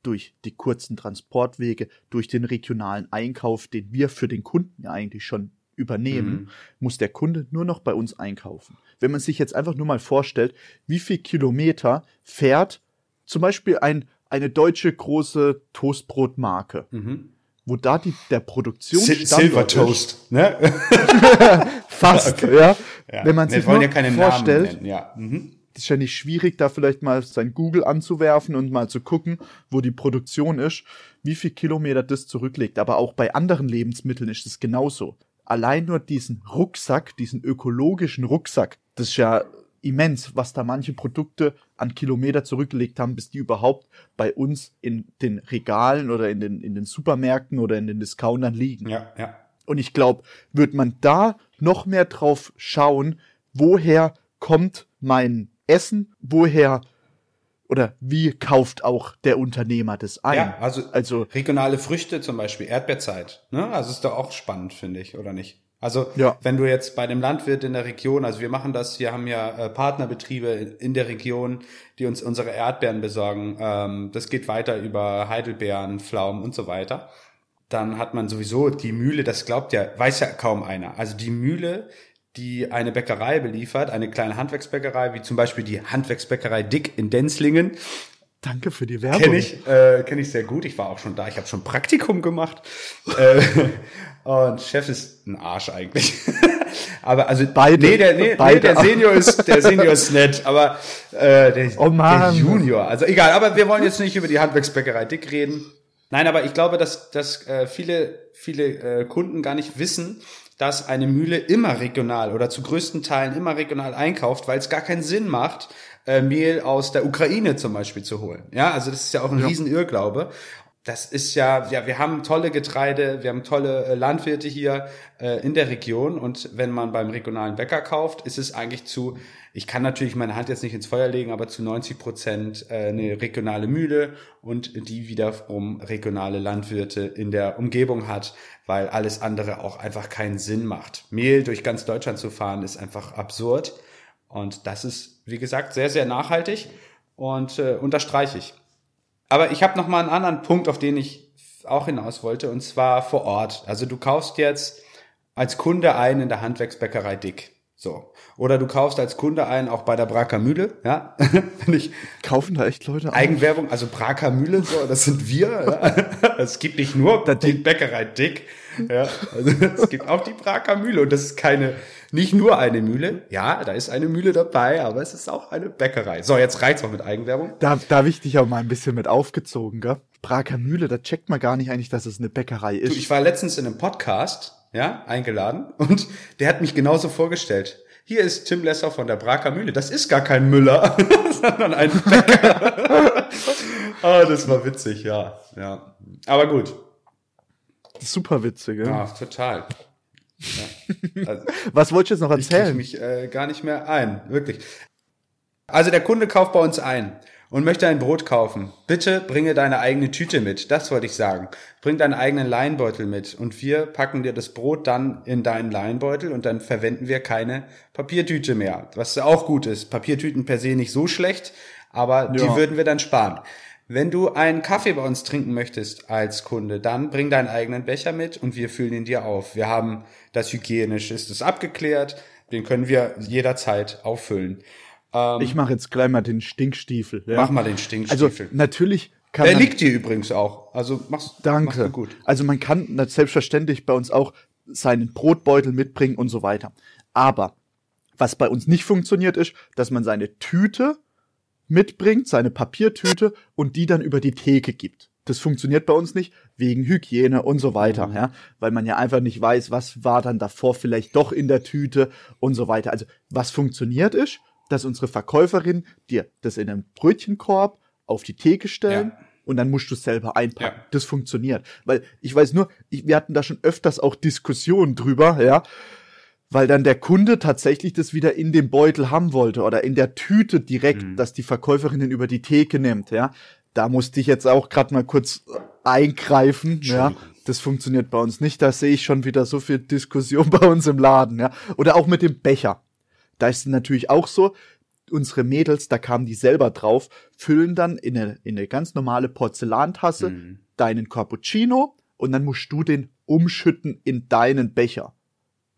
durch die kurzen Transportwege, durch den regionalen Einkauf, den wir für den Kunden ja eigentlich schon übernehmen, Mhm. muss der Kunde nur noch bei uns einkaufen. Wenn man sich jetzt einfach nur mal vorstellt, wie viel Kilometer fährt zum Beispiel ein, eine deutsche große Toastbrotmarke, Mhm. wo da die, der Sil Produktionsstandort Silver Toast, ne? <laughs> fast, Okay. ja. Ja. Wenn man Wir sich nur ja keine vorstellt, ja. Mhm. ist ja nicht schwierig, da vielleicht mal sein Google anzuwerfen und mal zu gucken, wo die Produktion ist, wie viel Kilometer das zurücklegt. Aber auch bei anderen Lebensmitteln ist es genauso. Allein nur diesen Rucksack, diesen ökologischen Rucksack, das ist ja immens, was da manche Produkte an Kilometer zurückgelegt haben, bis die überhaupt bei uns in den Regalen oder in den, in den Supermärkten oder in den Discountern liegen. Ja, ja. Und ich glaube, wird man da noch mehr drauf schauen, woher kommt mein Essen, woher oder wie kauft auch der Unternehmer das ein? Ja, also, also regionale Früchte zum Beispiel, Erdbeerzeit. Ne? Also ist doch auch spannend, finde ich, oder nicht? Also Ja. wenn du jetzt bei dem Landwirt in der Region, also wir machen das, wir haben ja äh, Partnerbetriebe in der Region, die uns unsere Erdbeeren besorgen. Ähm, das geht weiter über Heidelbeeren, Pflaumen und so weiter. Dann hat man sowieso die Mühle, das glaubt ja, weiß ja kaum einer. Also die Mühle, die eine Bäckerei beliefert, eine kleine Handwerksbäckerei, wie zum Beispiel die Handwerksbäckerei Dick in Denzlingen, danke für die Werbung. Kenne ich, äh, kenne ich sehr gut. Ich war auch schon da. Ich habe schon Praktikum gemacht. äh, <laughs> und Chef ist ein Arsch eigentlich. <laughs> aber also Beide. Nee, der, nee, Beide. nee, der Senior ist der Senior ist nett, aber äh, der, Oh der Junior. Also egal. Aber wir wollen jetzt nicht über die Handwerksbäckerei Dick reden. Nein, aber ich glaube, dass dass äh, viele viele äh, Kunden gar nicht wissen, dass eine Mühle immer regional oder zu größten Teilen immer regional einkauft, weil es gar keinen Sinn macht, äh, Mehl aus der Ukraine zum Beispiel zu holen. Ja, also das ist ja auch ein riesen Irrglaube. Das ist ja, ja, wir haben tolle Getreide, wir haben tolle äh, Landwirte hier äh, in der Region und wenn man beim regionalen Bäcker kauft, ist es eigentlich zu, ich kann natürlich meine Hand jetzt nicht ins Feuer legen, aber zu 90 Prozent äh, eine regionale Mühle und die wiederum regionale Landwirte in der Umgebung hat, weil alles andere auch einfach keinen Sinn macht. Mehl durch ganz Deutschland zu fahren ist einfach absurd und das ist, wie gesagt, sehr, sehr nachhaltig und äh, unterstreiche ich. Aber ich habe noch mal einen anderen Punkt, auf den ich auch hinaus wollte, und zwar vor Ort. Also du kaufst jetzt als Kunde ein in der Handwerksbäckerei Dick. So. Oder du kaufst als Kunde ein auch bei der Braker Mühle, ja. <laughs> Wenn ich Kaufen da echt Leute? Eigenwerbung, also Braker Mühle, so, das sind wir. Ja. <laughs> Es gibt nicht nur Da- die Bäckerei Dick, ja. Also es gibt auch die Braker Mühle und das ist keine, nicht nur eine Mühle. Ja, da ist eine Mühle dabei, aber es ist auch eine Bäckerei. So, jetzt reicht's auch mit Eigenwerbung. Da, da habe ich dich auch mal ein bisschen mit aufgezogen, gell? Braker Mühle, da checkt man gar nicht eigentlich, dass es eine Bäckerei Du, ist. ich war letztens in einem Podcast, ja, eingeladen und der hat mich genauso vorgestellt. Hier ist Tim Lesser von der Braker Mühle. Das ist gar kein Müller, <laughs> sondern ein Bäcker. <laughs> ah, das war witzig, ja, ja. Aber gut. Super witzig, gell? Ja, total. Ja. Also, <laughs> Was wolltest du jetzt noch ich erzählen? mich äh, gar nicht mehr ein, wirklich. Also der Kunde kauft bei uns ein und möchte ein Brot kaufen. Bitte bringe deine eigene Tüte mit. Das wollte ich sagen. Bring deinen eigenen Leinbeutel mit und wir packen dir das Brot dann in deinen Leinbeutel und dann verwenden wir keine Papiertüte mehr. Was auch gut ist. Papiertüten per se nicht so schlecht, aber die Ja. würden wir dann sparen. Wenn du einen Kaffee bei uns trinken möchtest als Kunde, dann bring deinen eigenen Becher mit und wir füllen ihn dir auf. Wir haben das hygienisch, ist es abgeklärt, den können wir jederzeit auffüllen. Ich mache jetzt gleich mal den Stinkstiefel. Ja? Mach mal den Also Stinkstiefel. natürlich kann Der man, liegt dir übrigens auch. Also mach's, Danke. du gut. Also man kann selbstverständlich bei uns auch seinen Brotbeutel mitbringen und so weiter. Aber was bei uns nicht funktioniert ist, dass man seine Tüte mitbringt, seine Papiertüte und die dann über die Theke gibt. Das funktioniert bei uns nicht wegen Hygiene und so weiter, ja, weil man ja einfach nicht weiß, was war dann davor vielleicht doch in der Tüte und so weiter. Also was funktioniert ist, dass unsere Verkäuferin dir das in einem Brötchenkorb auf die Theke stellen Ja. und dann musst du es selber einpacken. Ja. Das funktioniert, weil ich weiß nur, ich, wir hatten da schon öfters auch Diskussionen drüber, ja, weil dann der Kunde tatsächlich das wieder in dem Beutel haben wollte oder in der Tüte direkt, Mhm. dass die Verkäuferin den über die Theke nimmt, ja. Da musste ich jetzt auch gerade mal kurz eingreifen, ja. Das funktioniert bei uns nicht. Da sehe ich schon wieder so viel Diskussion <laughs> bei uns im Laden, ja. Oder auch mit dem Becher. Da ist es natürlich auch so, unsere Mädels, da kamen die selber drauf, füllen dann in eine, in eine ganz normale Porzellantasse deinen Cappuccino und dann musst du den umschütten in deinen Becher.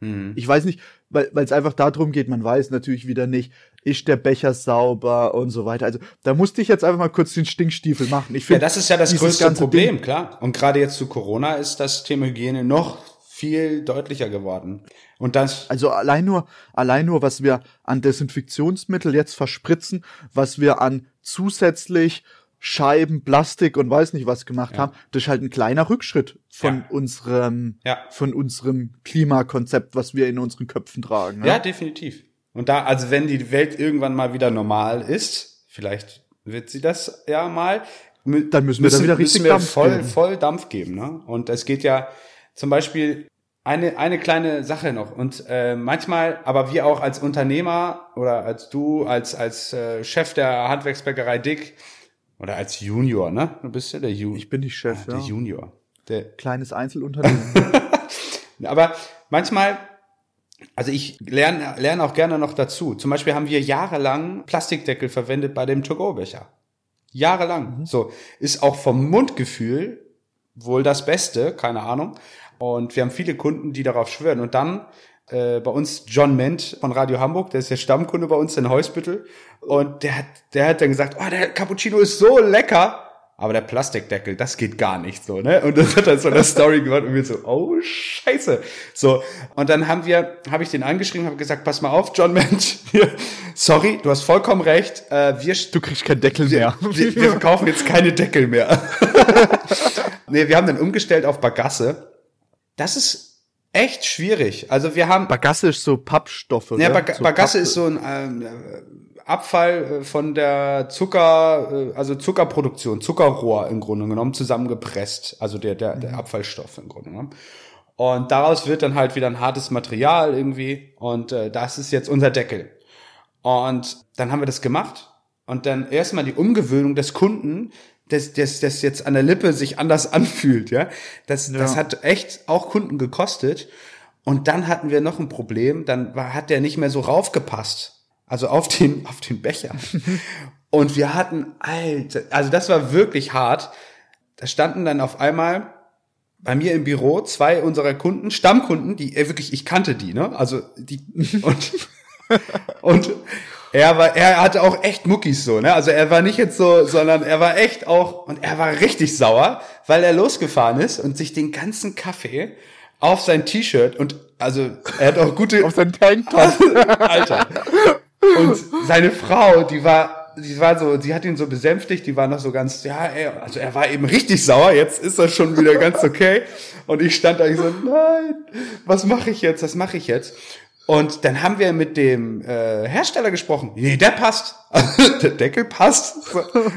Mhm. Ich weiß nicht, weil es einfach darum geht, man weiß natürlich wieder nicht, ist der Becher sauber und so weiter. Also da musste ich jetzt einfach mal kurz den Stinkstiefel machen. Ich Ja, finde, das ist ja das größte Problem, Ding- klar. Und gerade jetzt zu Corona ist das Thema Hygiene noch viel deutlicher geworden. Und das, Also allein nur, allein nur, was wir an Desinfektionsmittel jetzt verspritzen, was wir an zusätzlich Scheiben, Plastik und weiß nicht was gemacht Ja. haben, das ist halt ein kleiner Rückschritt von Ja. unserem, ja, von unserem Klimakonzept, was wir in unseren Köpfen tragen. ja, definitiv. Und da, also wenn die Welt irgendwann mal wieder normal ist, vielleicht wird sie das ja mal, Dann müssen wir da wieder richtig müssen wir Dampf voll, geben. voll Dampf geben. Ne? Und es geht ja zum Beispiel eine, eine kleine Sache noch. Und äh, manchmal, aber wir auch als Unternehmer oder als du, als, als äh, Chef der Handwerksbäckerei Dick oder als Junior, ne? Du bist ja der Junior. Ich bin nicht Chef, der ja. Junior. Der, Kleines Einzelunternehmen. <laughs> aber manchmal, also ich lerne lerne auch gerne noch dazu. Zum Beispiel haben wir jahrelang Plastikdeckel verwendet bei dem To-Go-Becher. Jahrelang. So ist auch vom Mundgefühl wohl das Beste, keine Ahnung. Und wir haben viele Kunden, die darauf schwören. Und dann äh, bei uns John Ment von Radio Hamburg, der ist der Stammkunde bei uns in Heusbüttel. Und der hat, der hat dann gesagt, oh, der Cappuccino ist so lecker. Aber der Plastikdeckel, das geht gar nicht so, ne? Und das hat er so eine <laughs> Story gemacht und wir so, oh Scheiße. So. Und dann haben wir, habe ich den angeschrieben, habe gesagt, pass mal auf, John Mensch, <laughs> sorry, du hast vollkommen recht. Äh, wir, Du kriegst keinen Deckel mehr. <laughs> wir, wir verkaufen jetzt keine Deckel mehr. nee, wir haben dann umgestellt auf Bagasse. Das ist echt schwierig. Also wir haben, Bagasse ist so Pappstoffe. ja? Bag so Bagasse Papp- ist so ein ähm, äh, Abfall äh, von der Zucker, äh, also Zuckerproduktion, Zuckerrohr im Grunde genommen zusammengepresst. Also der, der, der Abfallstoff im Grunde genommen. Und daraus wird dann halt wieder ein hartes Material irgendwie. Und äh, das ist jetzt unser Deckel. Und dann haben wir das gemacht. Und dann erstmal die Umgewöhnung des Kunden, dass das, das jetzt an der Lippe sich anders <laughs> anfühlt, ja. Das, das Ja. hat echt auch Kunden gekostet. Und dann hatten wir noch ein Problem, dann war, hat der nicht mehr so raufgepasst. Also auf den, <laughs> auf den Becher. <laughs> Und wir hatten, Alter, also das war wirklich hart. Da standen dann auf einmal bei mir im Büro zwei unserer Kunden, Stammkunden, die äh, wirklich, ich kannte die, ne? Also die und und er war, er hatte auch echt Muckis so, ne? Also er war nicht jetzt so, sondern er war echt auch und er war richtig sauer, weil er losgefahren ist und sich den ganzen Kaffee auf sein T-Shirt und also er hat auch gute Auf seinen Tanktop. <laughs> Alter. Und seine Frau, die war, die war so, die hat ihn so besänftigt, die war noch so ganz, ja, ey, also er war eben richtig sauer, jetzt ist er schon wieder ganz okay. Und ich stand da ich so, nein, was mache ich jetzt, was mache ich jetzt? Und dann haben wir mit dem äh, Hersteller gesprochen. Nee, der passt. <laughs> der Deckel passt.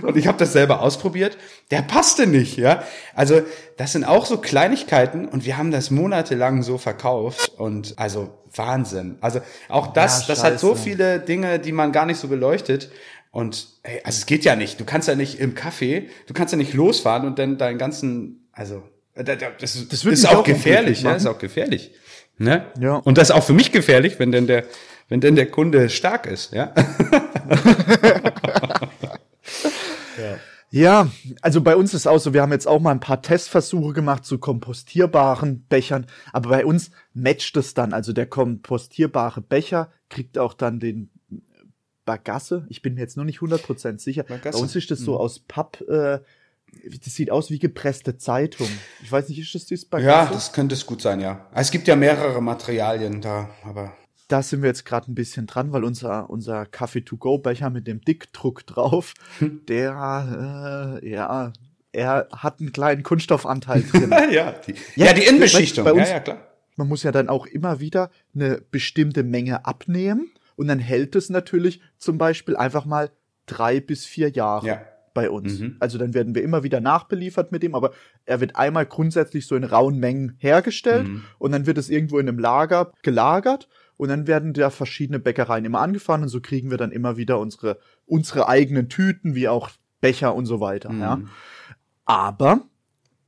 Und ich habe das selber ausprobiert. Der passte nicht, ja. Also das sind auch so Kleinigkeiten und wir haben das monatelang so verkauft und also Wahnsinn. Also auch das, Ja, das hat so viele Dinge, die man gar nicht so beleuchtet. Und ey, also es geht ja nicht. Du kannst ja nicht im Café, du kannst ja nicht losfahren und dann deinen ganzen, also äh, da- da- das, Das würde ist auch gefährlich, unglücklich ja, ist auch gefährlich. Ne? Ja. Und das ist auch für mich gefährlich, wenn denn der, wenn denn der Kunde stark ist, <laughs> ja. Ja, also bei uns ist auch so, wir haben jetzt auch mal ein paar Testversuche gemacht zu kompostierbaren Bechern, aber bei uns matcht es dann. Also der kompostierbare Becher kriegt auch dann den Bagasse. Ich bin mir jetzt nur nicht 100% sicher. Bagasse. Bei uns ist das so aus Papp, äh, das sieht aus wie gepresste Zeitung. Ich weiß nicht, ist das dieses Bagasse? Ja, das könnte es gut sein, ja. Es gibt ja mehrere Materialien da, aber da sind wir jetzt gerade ein bisschen dran, weil unser, unser Kaffee-to-go-Becher mit dem Dickdruck drauf, der, äh, ja, er hat einen kleinen Kunststoffanteil drin. <laughs> ja, die, ja, die Innenbeschichtung. bei uns- ja, ja, klar. Man muss ja dann auch immer wieder eine bestimmte Menge abnehmen und dann hält es natürlich zum Beispiel einfach mal drei bis vier Jahre Ja. Bei uns. Mhm. Also dann werden wir immer wieder nachbeliefert mit dem, aber er wird einmal grundsätzlich so in rauen Mengen hergestellt Mhm. und dann wird es irgendwo in einem Lager gelagert und dann werden da verschiedene Bäckereien immer angefahren und so kriegen wir dann immer wieder unsere, unsere eigenen Tüten, wie auch Becher und so weiter. Mhm. Ja. Aber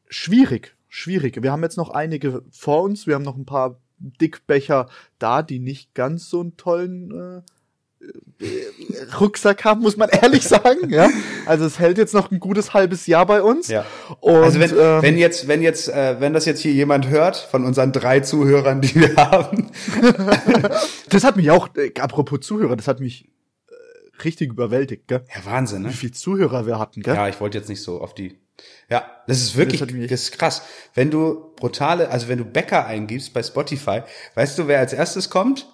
schwierig, schwierig. Wir haben jetzt noch einige vor uns. Wir haben noch ein paar Dickbecher da, die nicht ganz so einen tollen äh, Rucksack haben, muss man ehrlich sagen. Ja, also es hält jetzt noch ein gutes halbes Jahr bei uns. Ja. Und, also wenn, ähm, wenn jetzt, wenn jetzt, äh, wenn das jetzt hier jemand hört von unseren drei Zuhörern, die wir haben, <laughs> das hat mich auch, äh, apropos Zuhörer, das hat mich äh, richtig überwältigt, gell? ja Wahnsinn, ne? Wie viele Zuhörer wir hatten, gell? Ja, ich wollte jetzt nicht so auf die. Ja, das ist wirklich, Das das, ist krass. Wenn du brutale, also wenn du Bäcker eingibst bei Spotify, weißt du, wer als erstes kommt?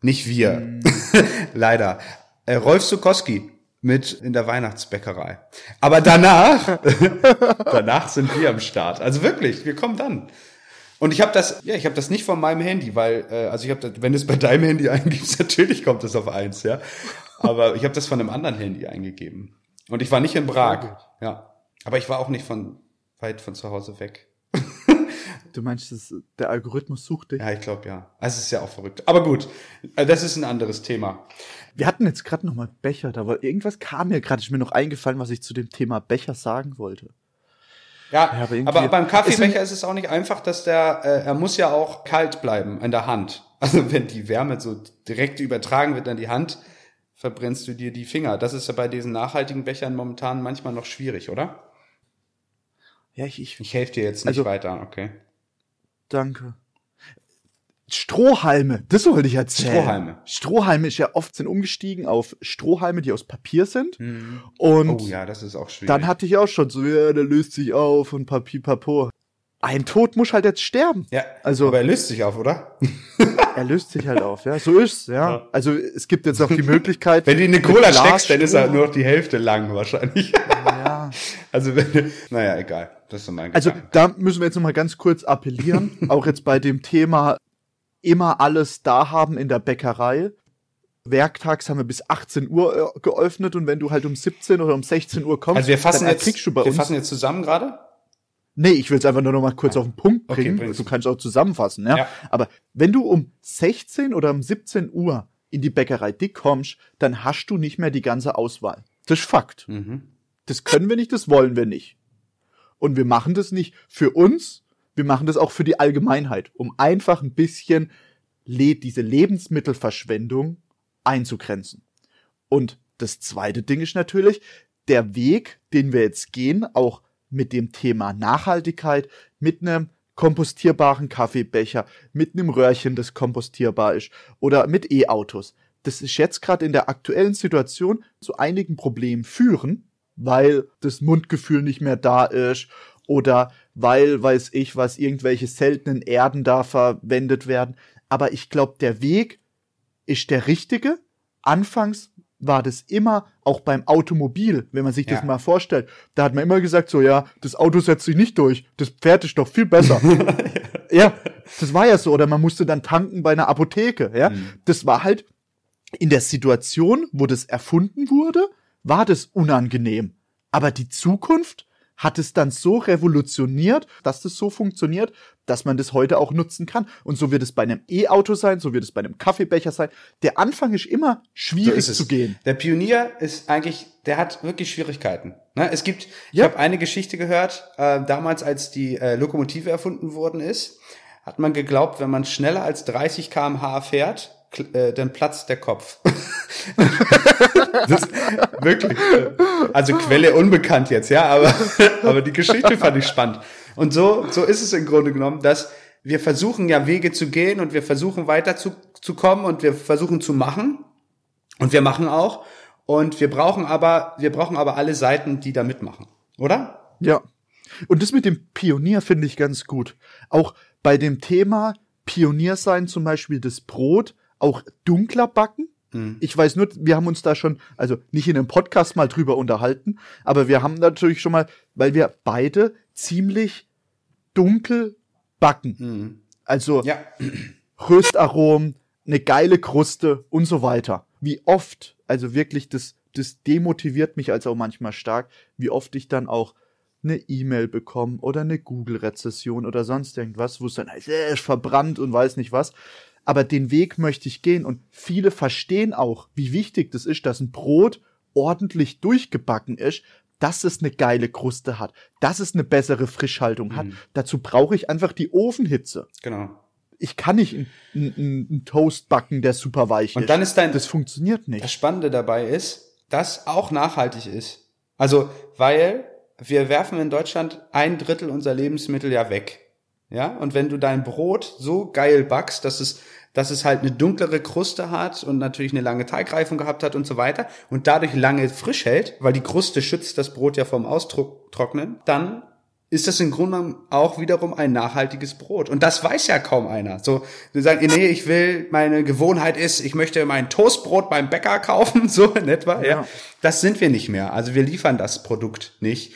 Nicht wir. Hm. <laughs> Leider. Äh, Rolf Sukowski mit in der Weihnachtsbäckerei. Aber danach, <laughs> danach sind wir am Start. Also wirklich, wir kommen dann. Und ich habe das, ja, ich habe das nicht von meinem Handy, weil, äh, also ich habe, wenn du es bei deinem Handy <laughs> eingibst, natürlich kommt es auf eins, ja. Aber ich habe das von einem anderen Handy eingegeben. Und ich war nicht in Prag, ja. Aber ich war auch nicht von weit von zu Hause weg. Du meinst, das, der Algorithmus sucht dich? Ja, ich glaube ja. Also es ist ja auch verrückt. Aber gut, äh, das ist ein anderes Thema. Wir hatten jetzt gerade noch mal Becher, da war irgendwas kam mir gerade, ist mir noch eingefallen, was ich zu dem Thema Becher sagen wollte. Ja, Ja, aber irgendwie- aber beim Kaffeebecher ist es auch nicht einfach, dass der, äh, er muss ja auch kalt bleiben in der Hand. <laughs> Also wenn die Wärme so direkt übertragen wird an die Hand, verbrennst du dir die Finger. Das ist ja bei diesen nachhaltigen Bechern momentan manchmal noch schwierig, oder? Ja, ich, ich Ich helfe dir jetzt nicht Also- weiter, okay. Danke. Strohhalme, das wollte ich erzählen. Strohhalme. Strohhalme ist ja oft sind umgestiegen auf Strohhalme, die aus Papier sind. Und Oh ja, das ist auch schwierig. dann hatte ich auch schon so, ja, der löst sich auf und Papi Papo. Ein Tod muss halt jetzt sterben. ja, Also- aber er löst sich auf, oder? <laughs> Er löst sich halt auf, ja. So ist's, ja. Also es gibt jetzt auch die Möglichkeit. Wenn du in eine Cola steckst, dann ist er nur noch die Hälfte lang wahrscheinlich. Ja. <laughs> Also wenn, <laughs> naja, egal. Das ist mein Also Gedanke. da müssen wir jetzt noch mal ganz kurz appellieren, <laughs> auch jetzt bei dem Thema immer alles da haben in der Bäckerei. Werktags haben wir bis 18 Uhr äh, geöffnet und wenn du halt um 17 oder um 16 Uhr kommst, Also wir fassen dann jetzt, kriegst du bei wir uns. fassen jetzt zusammen gerade. nee, ich will es einfach nur noch mal kurz auf den Punkt Okay, bringen. bring's. du kannst auch zusammenfassen, ja? Ja. Aber wenn du um 16 oder um 17 Uhr in die Bäckerei dick kommst, dann hast du nicht mehr die ganze Auswahl. Das ist Fakt. Mhm. Das können wir nicht, das wollen wir nicht. Und wir machen das nicht für uns, wir machen das auch für die Allgemeinheit, um einfach ein bisschen diese Lebensmittelverschwendung einzugrenzen. Und das zweite Ding ist natürlich, der Weg, den wir jetzt gehen, auch mit dem Thema Nachhaltigkeit, mit einem kompostierbaren Kaffeebecher, mit einem Röhrchen, das kompostierbar ist, oder mit E-Autos. Das ist jetzt gerade in der aktuellen Situation zu einigen Problemen führen, weil das Mundgefühl nicht mehr da ist oder weil, weiß ich was, irgendwelche seltenen Erden da verwendet werden. Aber ich glaube, der Weg ist der richtige. Anfangs war das immer, auch beim Automobil, wenn man sich das Ja. mal vorstellt, da hat man immer gesagt, so ja, das Auto setzt sich nicht durch, das Pferd ist doch viel besser. <laughs> ja, das war ja so. Oder man musste dann tanken bei einer Apotheke. Ja, das war halt in der Situation, wo das erfunden wurde, war das unangenehm. Aber die Zukunft hat es dann so revolutioniert, dass das so funktioniert, dass man das heute auch nutzen kann. Und so wird es bei einem E-Auto sein, so wird es bei einem Kaffeebecher sein. Der Anfang ist immer So schwierig ist es. zu gehen. Der Pionier ist eigentlich, der hat wirklich Schwierigkeiten. Ne? Es gibt, ich Ja. habe eine Geschichte gehört, äh, damals als die äh, Lokomotive erfunden worden ist, hat man geglaubt, wenn man schneller als 30 km/h fährt, äh, dann platzt der Kopf. <laughs> das, wirklich. äh, Also Quelle unbekannt jetzt, ja, aber, aber die Geschichte fand ich spannend. Und so, so ist es im Grunde genommen, dass wir versuchen ja Wege zu gehen und wir versuchen weiter zu, zu kommen und wir versuchen zu machen. Und wir machen auch. Und wir brauchen aber, wir brauchen aber alle Seiten, die da mitmachen. Oder? Ja. Und das mit dem Pionier finde ich ganz gut. Auch bei dem Thema Pionier sein, zum Beispiel das Brot, auch dunkler backen. Ich weiß nur, wir haben uns da schon, also nicht in einem Podcast mal drüber unterhalten, aber wir haben natürlich schon mal, weil wir beide ziemlich dunkel backen. Also Ja. Röstaromen, eine geile Kruste und so weiter. Wie oft, also wirklich, das, das demotiviert mich also auch manchmal stark, wie oft ich dann auch eine E-Mail bekomme oder eine Google-Rezession oder sonst irgendwas, wo es dann heißt, äh, ist verbrannt und weiß nicht was. Aber den Weg möchte ich gehen und viele verstehen auch, wie wichtig das ist, dass ein Brot ordentlich durchgebacken ist, dass es eine geile Kruste hat, dass es eine bessere Frischhaltung hat. Dazu brauche ich einfach die Ofenhitze Genau. ich kann nicht einen, einen, einen Toast backen, der super weich ist. Und dann ist dein, das funktioniert das nicht. Spannende dabei ist, dass auch nachhaltig ist. Also, weil wir werfen in Deutschland ein Drittel unserer Lebensmittel ja weg. Ja, und wenn du dein Brot so geil backst, dass es, dass es halt eine dunklere Kruste hat und natürlich eine lange Teigreifung gehabt hat und so weiter und dadurch lange frisch hält, weil die Kruste schützt das Brot ja vom Austrocknen, dann ist das im Grunde auch wiederum ein nachhaltiges Brot. Und das weiß ja kaum einer. So, sie sagen, nee, ich will, meine Gewohnheit ist, ich möchte mein Toastbrot beim Bäcker kaufen, <laughs> so in etwa, ja. Ja. Das sind wir nicht mehr. Also wir liefern das Produkt nicht.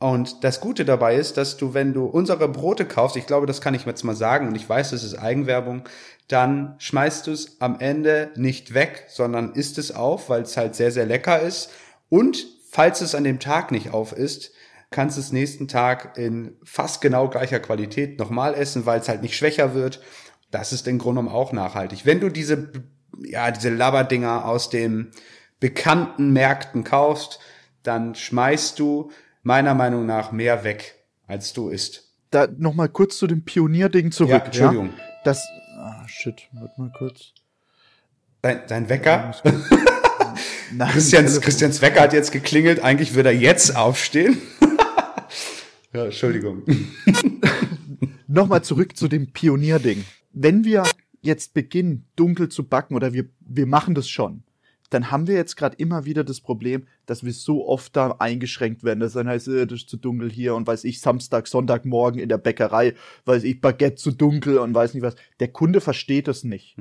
Und das Gute dabei ist, dass du, wenn du unsere Brote kaufst, ich glaube, das kann ich jetzt mal sagen, und ich weiß, das ist Eigenwerbung, dann schmeißt du es am Ende nicht weg, sondern isst es auf, weil es halt sehr, sehr lecker ist. Und falls es an dem Tag nicht auf ist, kannst du es nächsten Tag in fast genau gleicher Qualität nochmal essen, weil es halt nicht schwächer wird. Das ist im Grunde genommen auch nachhaltig. Wenn du diese, ja, diese Labberdinger aus den bekannten Märkten kaufst, dann schmeißt du meiner Meinung nach mehr weg, als du isst. Da noch mal kurz zu dem Pionierding zurück. Ja, Entschuldigung. Das, ah, shit, warte mal kurz. Dein, dein Wecker? <laughs> Nein, Christians. Christians Wecker hat jetzt geklingelt. Eigentlich würde er jetzt aufstehen. <laughs> ja, Entschuldigung. <laughs> Nochmal zurück zu dem Pionierding. Wenn wir jetzt beginnen, dunkel zu backen oder wir, wir machen das schon, dann haben wir jetzt gerade immer wieder das Problem, dass wir so oft da eingeschränkt werden. Das dann heißt, äh, das ist zu dunkel hier und weiß ich, Samstag, Sonntagmorgen in der Bäckerei, weiß ich, Baguette zu dunkel und weiß nicht was. Der Kunde versteht das nicht.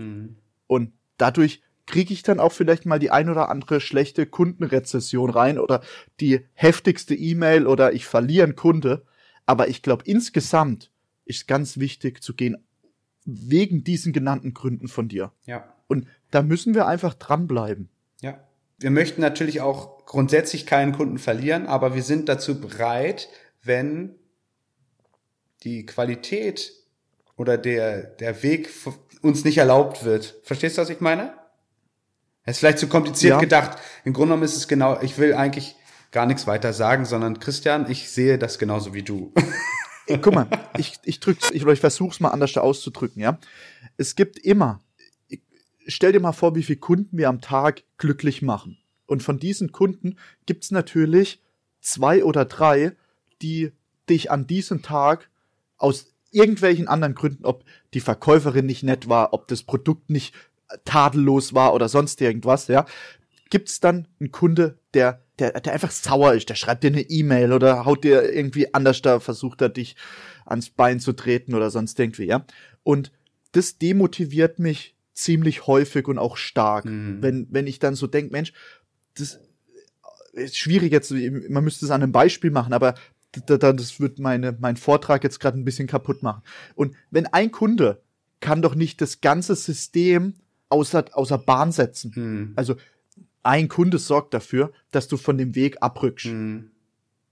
Und dadurch kriege ich dann auch vielleicht mal die ein oder andere schlechte Kundenrezession rein oder die heftigste E-Mail oder ich verliere einen Kunde. Aber ich glaube, insgesamt ist ganz wichtig zu gehen, wegen diesen genannten Gründen von dir. Ja. Und da müssen wir einfach dranbleiben. Ja. Wir möchten natürlich auch grundsätzlich keinen Kunden verlieren, aber wir sind dazu bereit, wenn die Qualität oder der, der Weg uns nicht erlaubt wird. Verstehst du, was ich meine? Das ist vielleicht zu kompliziert Ja. gedacht. Im Grunde genommen ist es genau, ich will eigentlich gar nichts weiter sagen, sondern Christian, ich sehe das genauso wie du. Guck mal, ich, ich drück's, ich, ich versuch's mal anders auszudrücken, ja. Es gibt immer, stell dir mal vor, wie viele Kunden wir am Tag glücklich machen. Und von diesen Kunden gibt's natürlich zwei oder drei, die dich an diesem Tag aus irgendwelchen anderen Gründen, ob die Verkäuferin nicht nett war, ob das Produkt nicht tadellos war oder sonst irgendwas, ja, gibt's dann einen Kunde, der, der, der einfach sauer ist, der schreibt dir eine E-Mail oder haut dir irgendwie anders da, versucht er dich ans Bein zu treten oder sonst irgendwie, ja. Und das demotiviert mich ziemlich häufig und auch stark, wenn, wenn ich dann so denk, Mensch, das ist schwierig jetzt, man müsste es an einem Beispiel machen, aber da- da- das wird meine, mein Vortrag jetzt gerade ein bisschen kaputt machen. Und wenn ein Kunde kann doch nicht das ganze System außer, außer Bahn setzen. Also ein Kunde sorgt dafür, dass du von dem Weg abrückst.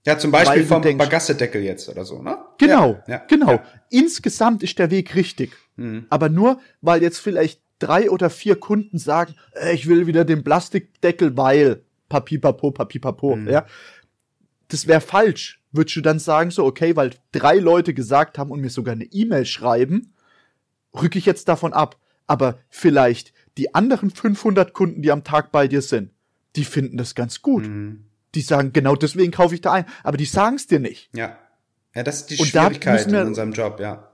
Ja, zum Beispiel vom denkst- Bagassedeckel jetzt oder so, ne? Genau, Ja, ja, genau. Ja. Insgesamt ist der Weg richtig. Aber nur, weil jetzt vielleicht drei oder vier Kunden sagen, äh, ich will wieder den Plastikdeckel, weil Papipapo, Papipapo, Mhm. ja. Das wäre falsch. Würdest du dann sagen, so, okay, weil drei Leute gesagt haben und mir sogar eine E-Mail schreiben, rücke ich jetzt davon ab. Aber vielleicht die anderen 500 Kunden, die am Tag bei dir sind, die finden das ganz gut. Mhm. Die sagen, genau deswegen kaufe ich da ein. Aber die sagen es dir nicht. Ja. Ja, das ist die Und Schwierigkeit wir- in unserem Job, ja.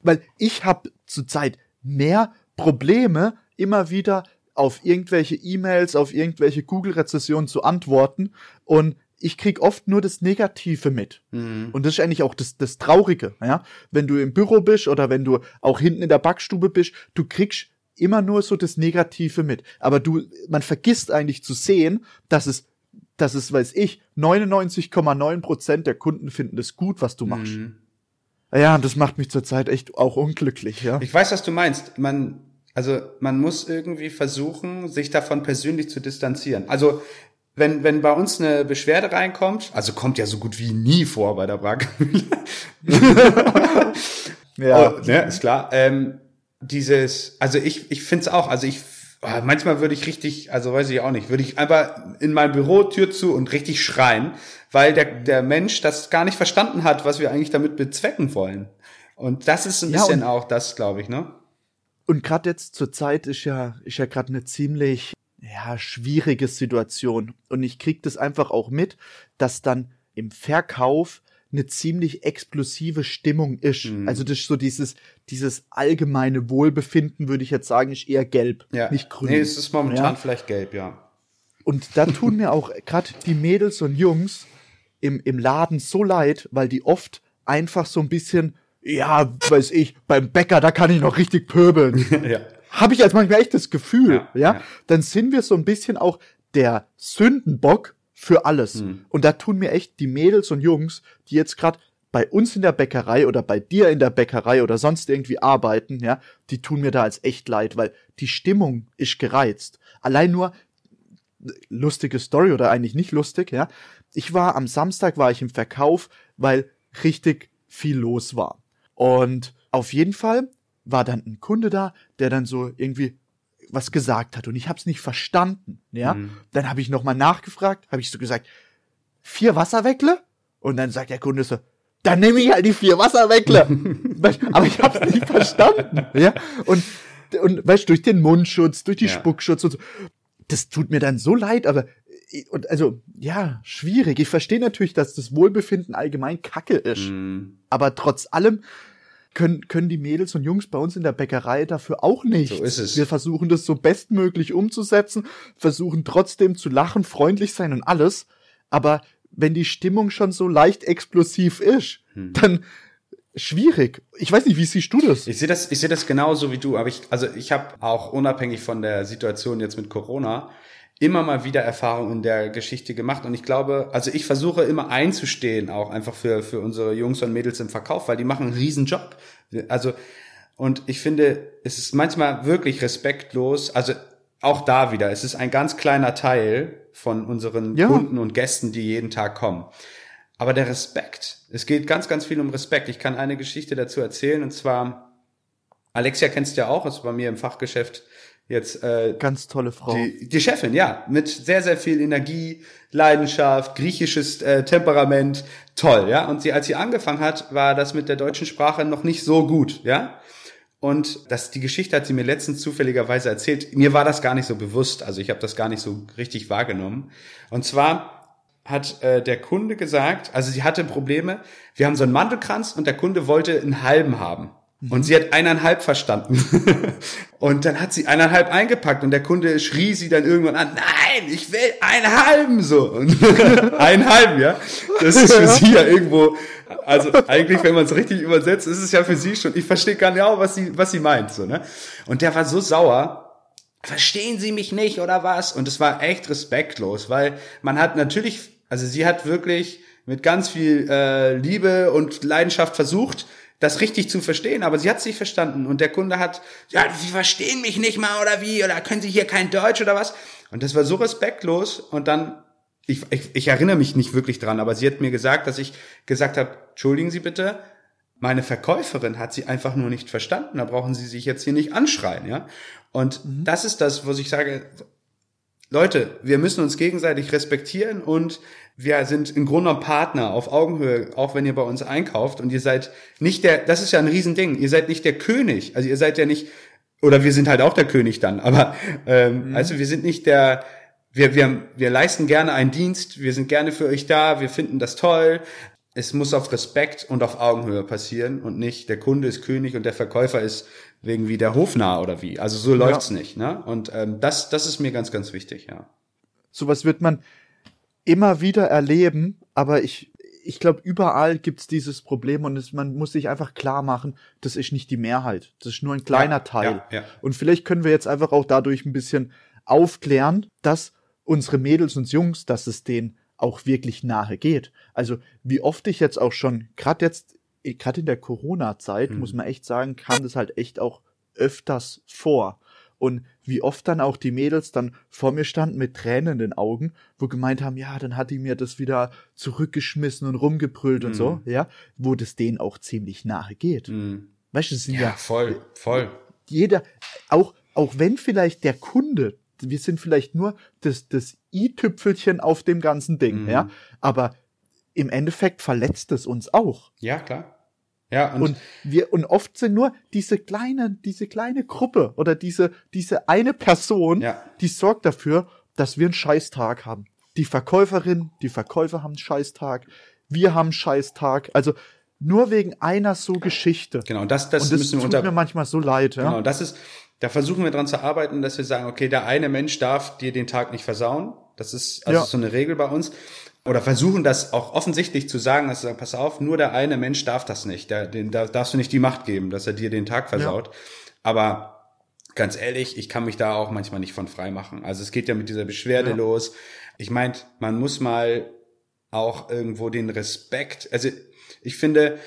weil ich habe zurzeit mehr Probleme, immer wieder auf irgendwelche E-Mails, auf irgendwelche Google-Rezessionen zu antworten und ich krieg oft nur das Negative mit. Und das ist eigentlich auch das, das Traurige, ja. Wenn du im Büro bist oder wenn du auch hinten in der Backstube bist, du kriegst immer nur so das Negative mit. Aber du, man vergisst eigentlich zu sehen, dass es, dass es, weiß ich, 99,9 Prozent der Kunden finden es gut, was du machst. Ja, und das macht mich zurzeit echt auch unglücklich, ja. Ich weiß, was du meinst. Man, also man muss irgendwie versuchen, sich davon persönlich zu distanzieren. Also wenn, wenn bei uns eine Beschwerde reinkommt, also kommt ja so gut wie nie vor bei der Brackmühle. <laughs> Ja. Oh, ne, ist klar. Ähm, dieses, also ich, ich finde es auch, also ich, ah, manchmal würde ich richtig, also weiß ich auch nicht, würde ich einfach in mein Büro Tür zu und richtig schreien, weil der, der Mensch das gar nicht verstanden hat, was wir eigentlich damit bezwecken wollen. Und das ist ein bisschen auch das, glaube ich, ne? Und gerade jetzt zur Zeit ist ja, ist ja gerade eine ziemlich ja, schwierige Situation. Und ich krieg das einfach auch mit, dass dann im Verkauf eine ziemlich explosive Stimmung ist. Mhm. Also das ist so dieses, dieses allgemeine Wohlbefinden, würde ich jetzt sagen, ist eher gelb, Ja. nicht grün. Nee, es ist momentan Ja. vielleicht gelb, ja. Und da tun mir auch gerade die Mädels und Jungs im, im Laden so leid, weil die oft einfach so ein bisschen, ja, weiß ich, beim Bäcker, da kann ich noch richtig pöbeln. <laughs> ja. Habe ich als manchmal echt das Gefühl, Ja, ja, ja. Dann sind wir so ein bisschen auch der Sündenbock für alles. Hm. Und da tun mir echt die Mädels und Jungs, die jetzt gerade bei uns in der Bäckerei oder bei dir in der Bäckerei oder sonst irgendwie arbeiten, ja, die tun mir da als echt leid, weil die Stimmung ist gereizt. Allein nur lustige Story oder eigentlich nicht lustig, ja. Ich war am Samstag war ich im Verkauf, weil richtig viel los war. Und auf jeden Fall war dann ein Kunde da, der dann so irgendwie was gesagt hat und ich habe es nicht verstanden, ja. Mhm. Dann habe ich noch mal nachgefragt, habe ich so gesagt, vier Wasserweckle? Und dann sagt der Kunde so, dann nehme ich halt die vier Wasserweckle. <laughs> Aber ich habe es nicht verstanden, ja. Und und weißt durch den Mundschutz, durch die Ja. Spuckschutz und so. Das tut mir dann so leid, aber und also ja, schwierig. Ich verstehe natürlich, dass das Wohlbefinden allgemein Kacke ist, Mhm. aber trotz allem können, können die Mädels und Jungs bei uns in der Bäckerei dafür auch nicht. So ist es. Wir versuchen das so bestmöglich umzusetzen, versuchen trotzdem zu lachen, freundlich sein und alles. Aber wenn die Stimmung schon so leicht explosiv ist, Hm. dann schwierig. Ich weiß nicht, wie siehst du das? Ich sehe das, ich sehe das genauso wie du, aber ich, also ich habe auch unabhängig von der Situation jetzt mit Corona immer mal wieder Erfahrungen in der Geschichte gemacht und ich glaube, also ich versuche immer einzustehen auch einfach für für unsere Jungs und Mädels im Verkauf, weil die machen einen riesen Job. Also und ich finde, es ist manchmal wirklich respektlos, also auch da wieder, es ist ein ganz kleiner Teil von unseren Ja. Kunden und Gästen, die jeden Tag kommen. Aber der Respekt, es geht ganz, ganz viel um Respekt. Ich kann eine Geschichte dazu erzählen und zwar, Alexia kennst du ja auch, ist bei mir im Fachgeschäft jetzt äh, Ganz tolle Frau. die, die Chefin, ja, mit sehr, sehr viel Energie, Leidenschaft, griechisches äh, Temperament, toll, ja. Und sie, als sie angefangen hat, war das mit der deutschen Sprache noch nicht so gut, ja. Und das, die Geschichte hat sie mir letztens zufälligerweise erzählt. Mir war das gar nicht so bewusst, also ich habe das gar nicht so richtig wahrgenommen. Und zwar hat äh, der Kunde gesagt, also sie hatte Probleme, wir haben so einen Mandelkranz und der Kunde wollte einen halben haben. Und sie hat eineinhalb verstanden. <laughs> und dann hat sie eineinhalb eingepackt und der Kunde schrie sie dann irgendwann an, nein, ich will einen halben so. Und <laughs> einen halben, ja. Das ist für sie ja irgendwo, also eigentlich, wenn man es richtig übersetzt, ist es ja für sie schon, ich verstehe genau, was sie, was sie meint, so, ne. Und der war so sauer, verstehen Sie mich nicht oder was? Und es war echt respektlos, weil man hat natürlich, also sie hat wirklich mit ganz viel äh, Liebe und Leidenschaft versucht, das richtig zu verstehen, aber sie hat es nicht verstanden und der Kunde hat, ja, Sie verstehen mich nicht mal oder wie oder können Sie hier kein Deutsch oder was? Und das war so respektlos und dann ich, ich, ich erinnere mich nicht wirklich dran, aber sie hat mir gesagt, dass ich gesagt habe, entschuldigen Sie bitte, meine Verkäuferin hat sie einfach nur nicht verstanden. Da brauchen Sie sich jetzt hier nicht anschreien, ja. Und das ist das, was ich sage. Leute, wir müssen uns gegenseitig respektieren und wir sind im Grunde genommen Partner auf Augenhöhe, auch wenn ihr bei uns einkauft. Und ihr seid nicht der, das ist ja ein Riesending, ihr seid nicht der König, also ihr seid ja nicht, oder wir sind halt auch der König dann, aber ähm, also wir sind nicht der, wir, wir, wir leisten gerne einen Dienst, wir sind gerne für euch da, wir finden das toll. Es muss auf Respekt und auf Augenhöhe passieren und nicht der Kunde ist König und der Verkäufer ist wegen wie der Hofnarr oder wie. Also so läuft's nicht. Ne? Und ähm, das, das ist mir ganz, ganz wichtig, ja. Sowas wird man immer wieder erleben, aber ich, ich glaube, überall gibt's dieses Problem und es, man muss sich einfach klar machen, das ist nicht die Mehrheit. Das ist nur ein kleiner Ja, Teil. ja, ja. Und vielleicht können wir jetzt einfach auch dadurch ein bisschen aufklären, dass unsere Mädels und Jungs, dass es denen auch wirklich nahe geht. Also wie oft ich jetzt auch schon, gerade jetzt, gerade in der Corona-Zeit, Mhm. muss man echt sagen, kam das halt echt auch öfters vor. Und wie oft dann auch die Mädels dann vor mir standen mit Tränen in den Augen, wo gemeint haben, ja, dann hat die mir das wieder zurückgeschmissen und rumgebrüllt und so, ja, wo das denen auch ziemlich nahe geht. Mhm. Weißt du, sind Ja, ja voll, voll. jeder, auch, auch wenn vielleicht der Kunde, wir sind vielleicht nur das, das i-Tüpfelchen auf dem ganzen Ding, Mhm. ja, aber im Endeffekt verletzt es uns auch. Ja, klar. Ja, und, Und wir, und oft sind nur diese kleine, diese kleine Gruppe oder diese, diese eine Person, Ja. die sorgt dafür, dass wir einen Scheißtag haben. Die Verkäuferin, die Verkäufer haben einen Scheißtag, wir haben einen Scheißtag. Also nur wegen einer so Geschichte. genau, das, das, und das müssen wir tut unter, mir manchmal so leid, ja. Genau, das ist, da versuchen wir dran zu arbeiten, dass wir sagen, okay, der eine Mensch darf dir den Tag nicht versauen. Das ist also Ja. so eine Regel bei uns. Oder versuchen das auch offensichtlich zu sagen, dass sie sagen, pass auf, nur der eine Mensch darf das nicht. Der, den, da darfst du nicht die Macht geben, dass er dir den Tag versaut. Aber ganz ehrlich, ich kann mich da auch manchmal nicht von frei machen. Also es geht ja mit dieser Beschwerde Ja. los. Ich meint, man muss mal auch irgendwo den Respekt, also ich finde,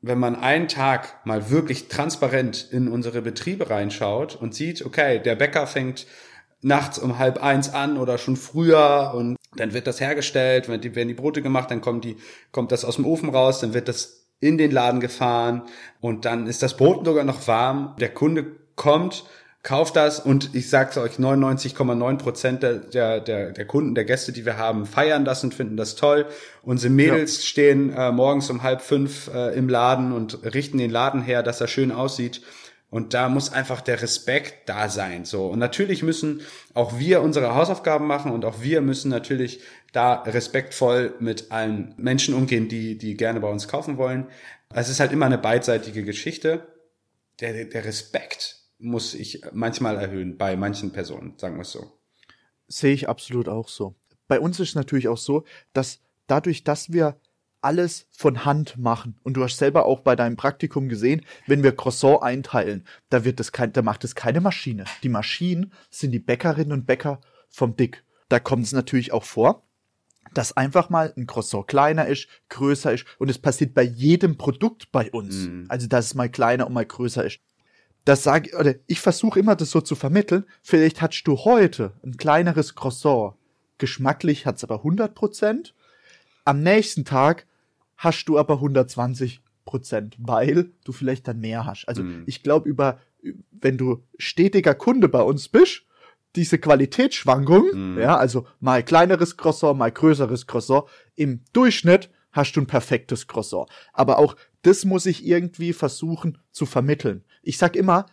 wenn man einen Tag mal wirklich transparent in unsere Betriebe reinschaut und sieht, okay, der Bäcker fängt nachts um halb eins an oder schon früher und dann wird das hergestellt, wenn die, werden die Brote gemacht, dann kommt die, kommt das aus dem Ofen raus, dann wird das in den Laden gefahren und dann ist das Brot sogar noch warm. Der Kunde kommt, kauft das und ich sag's euch, 99,9 Prozent der, der, der, Kunden, der Gäste, die wir haben, feiern das und finden das toll. Unsere Mädels stehen äh, morgens um halb fünf äh, im Laden und richten den Laden her, dass er schön aussieht. Und da muss einfach der Respekt da sein, so. Und natürlich müssen auch wir unsere Hausaufgaben machen und auch wir müssen natürlich da respektvoll mit allen Menschen umgehen, die, die gerne bei uns kaufen wollen. Es ist halt immer eine beidseitige Geschichte. Der, der Respekt muss ich manchmal erhöhen bei manchen Personen, sagen wir es so. Sehe ich absolut auch so. Bei uns ist es natürlich auch so, dass dadurch, dass wir alles von Hand machen und du hast selber auch bei deinem Praktikum gesehen, wenn wir Croissant einteilen, da wird das kein, da macht es keine Maschine. Die Maschinen sind die Bäckerinnen und Bäcker vom Dick. Da kommt es natürlich auch vor, dass einfach mal ein Croissant kleiner ist, größer ist und es passiert bei jedem Produkt bei uns. Also dass es mal kleiner und mal größer ist das sage oder ich versuche immer das so zu vermitteln. Vielleicht hast du heute ein kleineres Croissant. Geschmacklich hat's aber 100 Prozent. Am nächsten Tag hast du aber 120 Prozent, weil du vielleicht dann mehr hast. Also ich glaube über, wenn du stetiger Kunde bei uns bist, diese Qualitätsschwankung, ja, also mal kleineres Croissant, mal größeres Croissant, im Durchschnitt hast du ein perfektes Croissant. Aber auch das muss ich irgendwie versuchen zu vermitteln. Ich sag immer,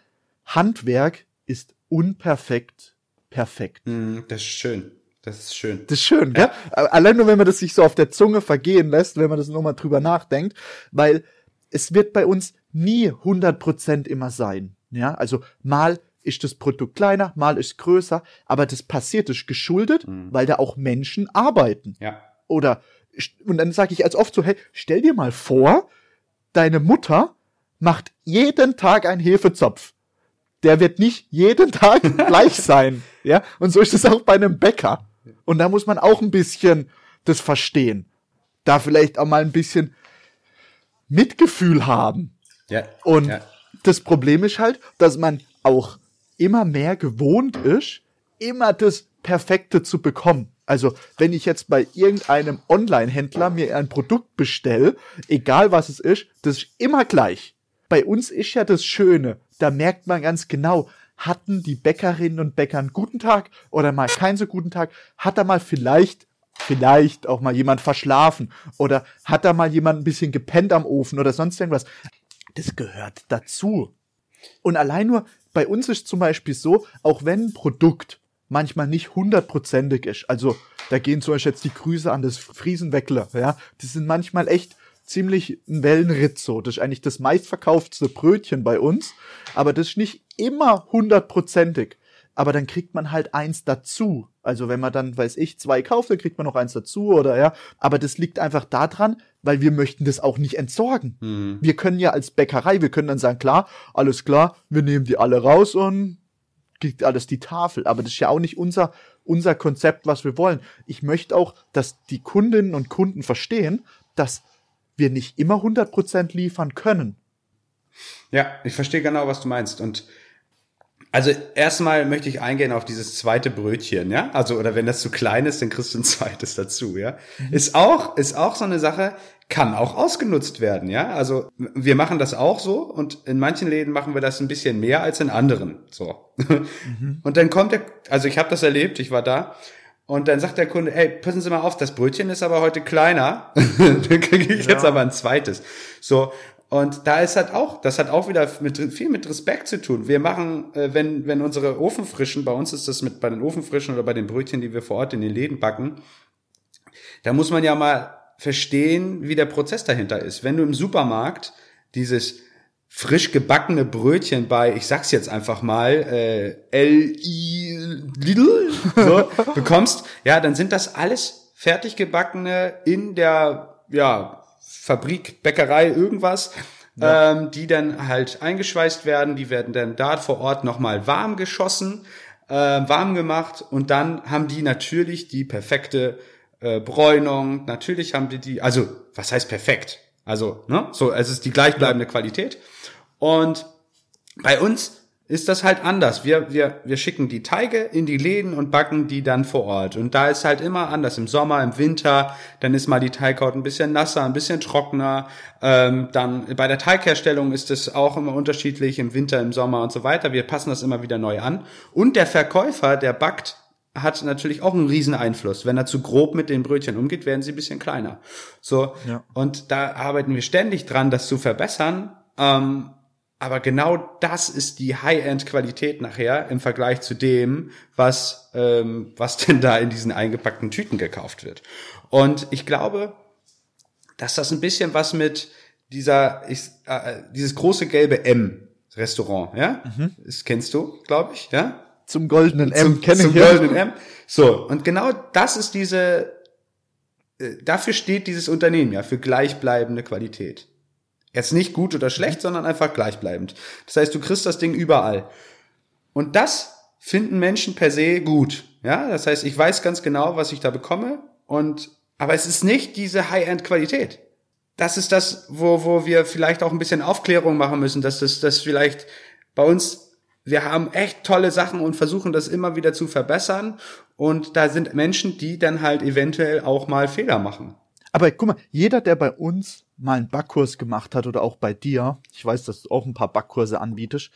Handwerk ist unperfekt perfekt. Mm, Das ist schön. Das ist schön. Das ist schön, gell? Allein nur, wenn man das sich so auf der Zunge vergehen lässt, wenn man das nochmal drüber nachdenkt, weil es wird bei uns nie 100% immer sein. Ja, also mal ist das Produkt kleiner, mal ist größer, aber das passiert, ist geschuldet, weil da auch Menschen arbeiten. Ja. Oder, und dann sage ich als oft so, hey, stell dir mal vor, deine Mutter macht jeden Tag einen Hefezopf. Der wird nicht jeden Tag <laughs> gleich sein. Ja, und so ist es auch bei einem Bäcker. Und da muss man auch ein bisschen das verstehen. Da vielleicht auch mal ein bisschen Mitgefühl haben. Ja. Und ja. das Problem ist halt, dass man auch immer mehr gewohnt ist, immer das Perfekte zu bekommen. Also, wenn ich jetzt bei irgendeinem Online-Händler mir ein Produkt bestelle, egal was es ist, das ist immer gleich. Bei uns ist ja das Schöne, da merkt man ganz genau, hatten die Bäckerinnen und Bäcker einen guten Tag oder mal keinen so guten Tag, hat da mal vielleicht vielleicht auch mal jemand verschlafen oder hat da mal jemand ein bisschen gepennt am Ofen oder sonst irgendwas. Das gehört dazu. Und allein nur bei uns ist zum Beispiel so, auch wenn ein Produkt manchmal nicht hundertprozentig ist, also da gehen zum Beispiel jetzt die Grüße an das Friesenweckler, ja, die sind manchmal echt ziemlich ein Wellenritt so. Das ist eigentlich das meistverkauftste Brötchen bei uns, aber das ist nicht immer hundertprozentig. Aber dann kriegt man halt eins dazu. Also wenn man dann, weiß ich, zwei kauft, dann kriegt man noch eins dazu oder ja. Aber das liegt einfach daran, weil wir möchten das auch nicht entsorgen. Wir können ja als Bäckerei, wir können dann sagen, klar, alles klar, wir nehmen die alle raus und kriegt alles die Tafel. Aber das ist ja auch nicht unser, unser Konzept, was wir wollen. Ich möchte auch, dass die Kundinnen und Kunden verstehen, dass wir nicht immer 100% liefern können. Ja, ich verstehe genau, was du meinst. Und also erstmal möchte ich eingehen auf dieses zweite Brötchen, ja? Also, oder wenn das zu klein ist, dann kriegst du ein zweites dazu, ja? Ist auch, ist auch so eine Sache, kann auch ausgenutzt werden, ja? Also, wir machen das auch so und in manchen Läden machen wir das ein bisschen mehr als in anderen, so. Und dann kommt der, also ich habe das erlebt, ich war da und dann sagt der Kunde, ey, passen Sie mal auf, das Brötchen ist aber heute kleiner. <laughs> dann kriege ich jetzt aber ein zweites. So, Und da ist halt auch, das hat auch wieder mit, viel mit Respekt zu tun. Wir machen, äh, wenn, wenn unsere Ofenfrischen, bei uns ist das mit bei den Ofenfrischen oder bei den Brötchen, die wir vor Ort in den Läden backen, da muss man ja mal verstehen, wie der Prozess dahinter ist. Wenn du im Supermarkt dieses frisch gebackene Brötchen bei, ich sag's jetzt einfach mal, äh, L.I. Lidl so, <laughs> bekommst, ja, dann sind das alles fertig gebackene in der, ja, Fabrik, Bäckerei, irgendwas, ja. ähm, die dann halt eingeschweißt werden, die werden dann da vor Ort nochmal warm geschossen, äh, warm gemacht und dann haben die natürlich die perfekte äh, Bräunung, natürlich haben die die, also was heißt perfekt? Also, ne, so, es ist die gleichbleibende Qualität. Und bei uns ist das halt anders. Wir, wir, wir schicken die Teige in die Läden und backen die dann vor Ort. Und da ist halt immer anders. Im Sommer, im Winter, dann ist mal die Teighaut ein bisschen nasser, ein bisschen trockener. Ähm, dann bei der Teigherstellung ist es auch immer unterschiedlich, im Winter, im Sommer und so weiter. Wir passen das immer wieder neu an. Und der Verkäufer, der backt, hat natürlich auch einen riesen Einfluss. Wenn er zu grob mit den Brötchen umgeht, werden sie ein bisschen kleiner. So. Ja. Und da arbeiten wir ständig dran, das zu verbessern. Ähm, aber genau das ist die High-End-Qualität nachher im Vergleich zu dem, was, ähm, was <laughs> denn da in diesen eingepackten Tüten gekauft wird. Und ich glaube, dass das ein bisschen was mit dieser, ich, äh, dieses große gelbe M-Restaurant, ja? Mhm. Das kennst du, glaube ich, ja? Zum goldenen M kenne ich. Zum goldenen M. So, und genau das ist diese, äh, dafür steht dieses Unternehmen ja, für gleichbleibende Qualität. Jetzt nicht gut oder schlecht, sondern einfach gleichbleibend. Das heißt, du kriegst das Ding überall. Und das finden Menschen per se gut. Ja, das heißt, ich weiß ganz genau, was ich da bekomme und, aber es ist nicht diese High-End-Qualität. Das ist das, wo, wo wir vielleicht auch ein bisschen Aufklärung machen müssen, dass das, das vielleicht bei uns, wir haben echt tolle Sachen und versuchen das immer wieder zu verbessern. Und da sind Menschen, die dann halt eventuell auch mal Fehler machen. Aber guck mal, jeder, der bei uns mal einen Backkurs gemacht hat oder auch bei dir, ich weiß, dass du auch ein paar Backkurse anbietest,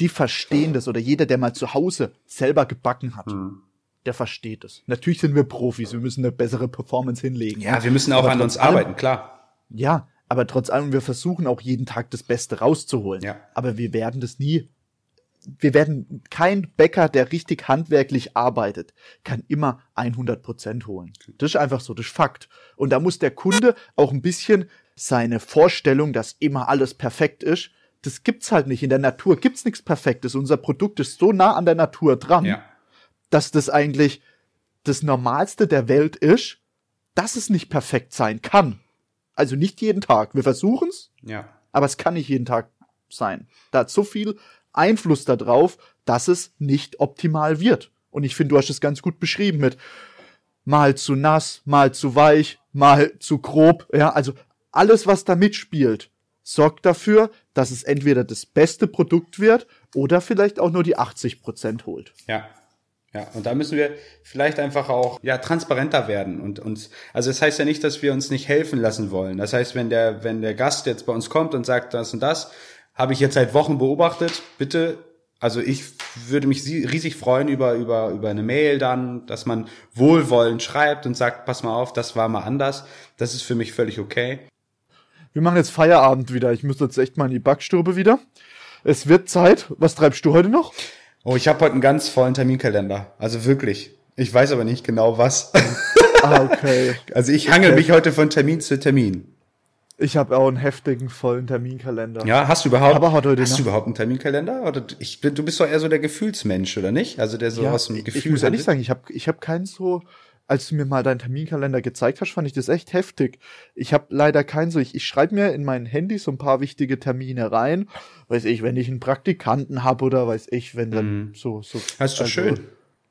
die verstehen das oder jeder, der mal zu Hause selber gebacken hat, mhm. der versteht es. Natürlich sind wir Profis, wir müssen eine bessere Performance hinlegen. Ja, wir müssen auch an uns allem, arbeiten, klar. Ja, aber trotz allem, wir versuchen auch jeden Tag das Beste rauszuholen. Ja. Aber wir werden das nie wir werden kein Bäcker, der richtig handwerklich arbeitet, kann immer 100 Prozent holen. Das ist einfach so, das ist Fakt. Und da muss der Kunde auch ein bisschen seine Vorstellung, dass immer alles perfekt ist, das gibt's halt nicht. In der Natur gibt's nichts Perfektes. Unser Produkt ist so nah an der Natur dran, ja. dass das eigentlich das Normalste der Welt ist, dass es nicht perfekt sein kann. Also nicht jeden Tag. Wir versuchen's, ja. aber es kann nicht jeden Tag sein. Da hat so viel Einfluss darauf, dass es nicht optimal wird. Und ich finde, du hast es ganz gut beschrieben mit mal zu nass, mal zu weich, mal zu grob. Ja, also alles, was da mitspielt, sorgt dafür, dass es entweder das beste Produkt wird oder vielleicht auch nur die 80 Prozent holt. Ja. Ja, und da müssen wir vielleicht einfach auch ja transparenter werden und uns also das heißt ja nicht, dass wir uns nicht helfen lassen wollen. Das heißt, wenn der wenn der Gast jetzt bei uns kommt und sagt das und das, habe ich jetzt seit Wochen beobachtet, bitte also ich würde mich riesig freuen über, über, über eine Mail dann, dass man wohlwollend schreibt und sagt, pass mal auf, das war mal anders. Das ist für mich völlig okay wir machen jetzt Feierabend wieder. Ich muss jetzt echt mal in die Backstube wieder. Es wird Zeit. Was treibst du heute noch? Oh, ich habe heute einen ganz vollen Terminkalender. Also wirklich. Ich weiß aber nicht genau was. Ah, okay. <laughs> Also ich hangel okay. mich heute von Termin zu Termin. Ich habe auch einen heftigen vollen Terminkalender. Ja, hast du überhaupt? Aber heute hast noch. du überhaupt einen Terminkalender? Oder ich, du bist doch eher so der Gefühlsmensch, oder nicht? Also der so ja, aus dem Gefühl. Ich muss ehrlich sagen, ich habe ich hab keinen so als du mir mal deinen Terminkalender gezeigt hast, fand ich das echt heftig. Ich habe leider keinen so, ich, ich schreibe mir in mein Handy so ein paar wichtige Termine rein. Weiß ich, wenn ich einen Praktikanten habe oder weiß ich, wenn dann mhm. so, so. Das ist doch also, schön.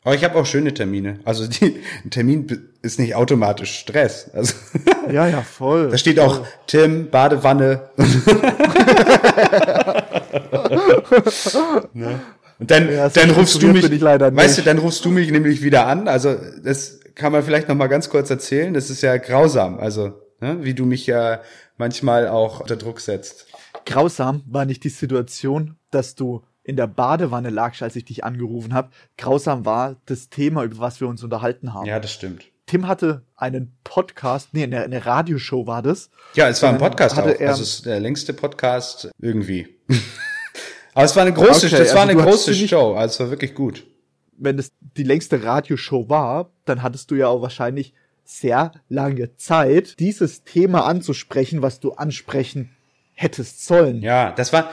Aber ich habe auch schöne Termine. Also die, ein Termin ist nicht automatisch Stress. Also <laughs> <laughs> ja, ja, voll. Da steht auch Tim, Badewanne. <laughs> ne? Und dann, ja, dann rufst du mich, weißt du, dann rufst du mich nämlich wieder an. Also das kann man vielleicht noch mal ganz kurz erzählen. Das ist ja grausam, also ne, wie du mich ja manchmal auch unter Druck setzt. Grausam war nicht die Situation, dass du in der Badewanne lagst, als ich dich angerufen habe. Grausam war das Thema, über was wir uns unterhalten haben. Ja, das stimmt. Tim hatte einen Podcast, nee, eine, eine Radioshow war das. Ja, es war ein Podcast hatte auch. er- also es ist der längste Podcast irgendwie. <laughs> Aber es war eine große, Okay, das war also eine große Show. Also es war wirklich gut. Wenn es die längste Radioshow war, dann hattest du ja auch wahrscheinlich sehr lange Zeit, dieses Thema anzusprechen, was du ansprechen hättest sollen. Ja, das war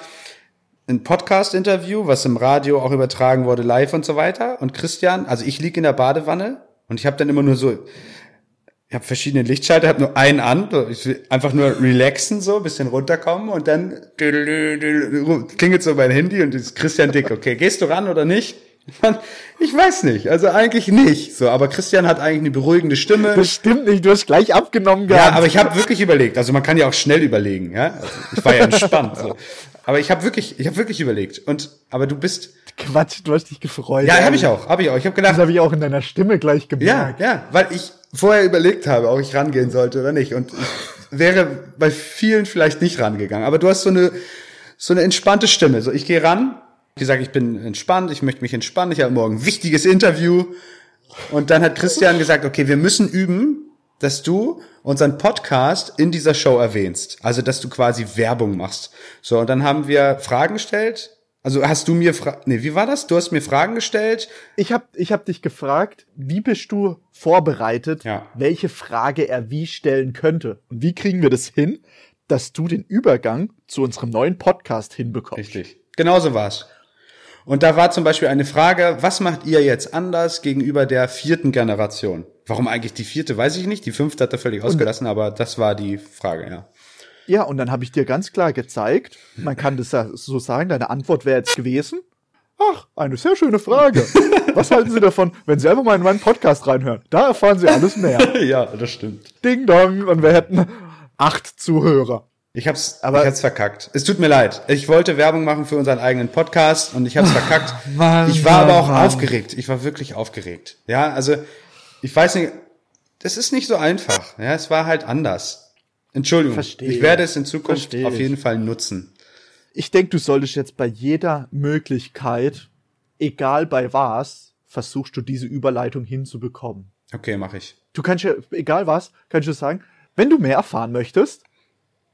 ein Podcast-Interview, was im Radio auch übertragen wurde, live und so weiter. Und Christian, also ich lieg in der Badewanne und ich habe dann immer nur so, ich habe verschiedene Lichtschalter, habe nur einen an, ich will einfach nur relaxen, so, bisschen runterkommen und dann klingelt so mein Handy und ist Christian Dick, okay, gehst du ran oder nicht? Ich weiß nicht, also eigentlich nicht. So, aber Christian hat eigentlich eine beruhigende Stimme. Das stimmt nicht, du hast gleich abgenommen Ja, gehabt. aber ich habe wirklich überlegt. Also man kann ja auch schnell überlegen, ja. Also ich war ja entspannt. So. Aber ich habe wirklich, ich habe wirklich überlegt. Und aber du bist, Quatsch, du hast dich gefreut. ja, habe ich auch, habe ich auch. Ich habe Das gedacht, habe ich auch in deiner Stimme gleich ja, gemerkt. ja, weil ich vorher überlegt habe, ob ich rangehen sollte oder nicht. Und ich wäre bei vielen vielleicht nicht rangegangen. Aber du hast so eine so eine entspannte Stimme. So, ich gehe ran. Wie gesagt, ich bin entspannt, ich möchte mich entspannen. Ich habe morgen ein wichtiges Interview. Und dann hat Christian gesagt, okay, wir müssen üben, dass du unseren Podcast in dieser Show erwähnst. Also, dass du quasi Werbung machst. So, und dann haben wir Fragen gestellt. Also hast du mir Fra nee, wie war das? Du hast mir Fragen gestellt. Ich habe ich hab dich gefragt, wie bist du vorbereitet, Ja. welche Frage er wie stellen könnte? Und wie kriegen wir das hin, dass du den Übergang zu unserem neuen Podcast hinbekommst? Richtig. Genauso war's. Und da war zum Beispiel eine Frage, was macht ihr jetzt anders gegenüber der vierten Generation? Warum eigentlich die vierte, weiß ich nicht. Die fünfte hat er völlig ausgelassen, aber das war die Frage, ja. Ja, und dann habe ich dir ganz klar gezeigt, man kann das ja so sagen, deine Antwort wäre jetzt gewesen, ach, eine sehr schöne Frage. Was halten Sie davon, wenn Sie einfach mal in meinen Podcast reinhören? Da erfahren Sie alles mehr. <laughs> ja, das stimmt. Ding dong, und wir hätten acht Zuhörer. Ich hab's, Aber- ich hab's verkackt. Es tut mir leid. Ich wollte Werbung machen für unseren eigenen Podcast und ich hab's verkackt. <laughs> Mann, ich war aber Mann, auch Mann. aufgeregt. Ich war wirklich aufgeregt. Ja, also, ich weiß nicht, das ist nicht so einfach. Ja, es war halt anders. Entschuldigung. Verstehe. Ich werde es in Zukunft Verstehe auf ich. jeden Fall nutzen. Ich denke, du solltest jetzt bei jeder Möglichkeit, egal bei was, versuchst du diese Überleitung hinzubekommen. Okay, mache ich. Du kannst ja, egal was, kannst du sagen, wenn du mehr erfahren möchtest,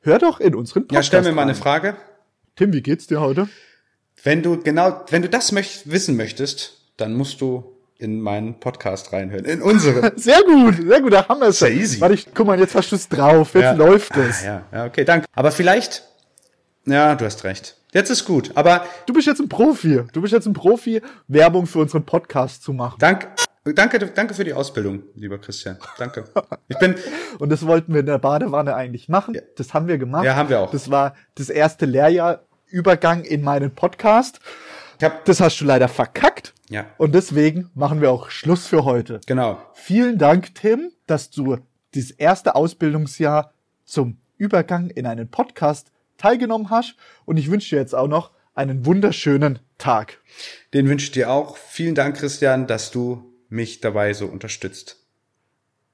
hör doch in unseren Ja, Podcast stell mir mal eine. Frage. Tim, wie geht's dir heute? Wenn du genau, wenn du das möcht, wissen möchtest, dann musst du in meinen Podcast reinhören. In unseren. <laughs> Sehr gut, sehr gut, da haben wir es. Sehr easy. Warte, ich, guck mal, jetzt hast du es drauf, jetzt läuft es. Ah, ja, ja, okay, danke. Aber vielleicht, ja, du hast recht. Jetzt ist gut. Aber Du bist jetzt ein Profi. Du bist jetzt ein Profi, Werbung für unseren Podcast zu machen. dank, danke, danke für die Ausbildung, lieber Christian. Danke. Ich bin, <laughs> Und das wollten wir in der Badewanne eigentlich machen. Das haben wir gemacht. Ja, haben wir auch. Das war das erste Lehrjahr Übergang in meinen Podcast. ich hab, Das hast du leider verkackt. Ja, Und deswegen machen wir auch Schluss für heute. genau. Vielen Dank, Tim, dass du dieses erste Ausbildungsjahr zum Übergang in einen Podcast teilgenommen hast. Und ich wünsche dir jetzt auch noch einen wunderschönen Tag. Den wünsche ich dir auch. Vielen Dank, Christian, dass du mich dabei so unterstützt.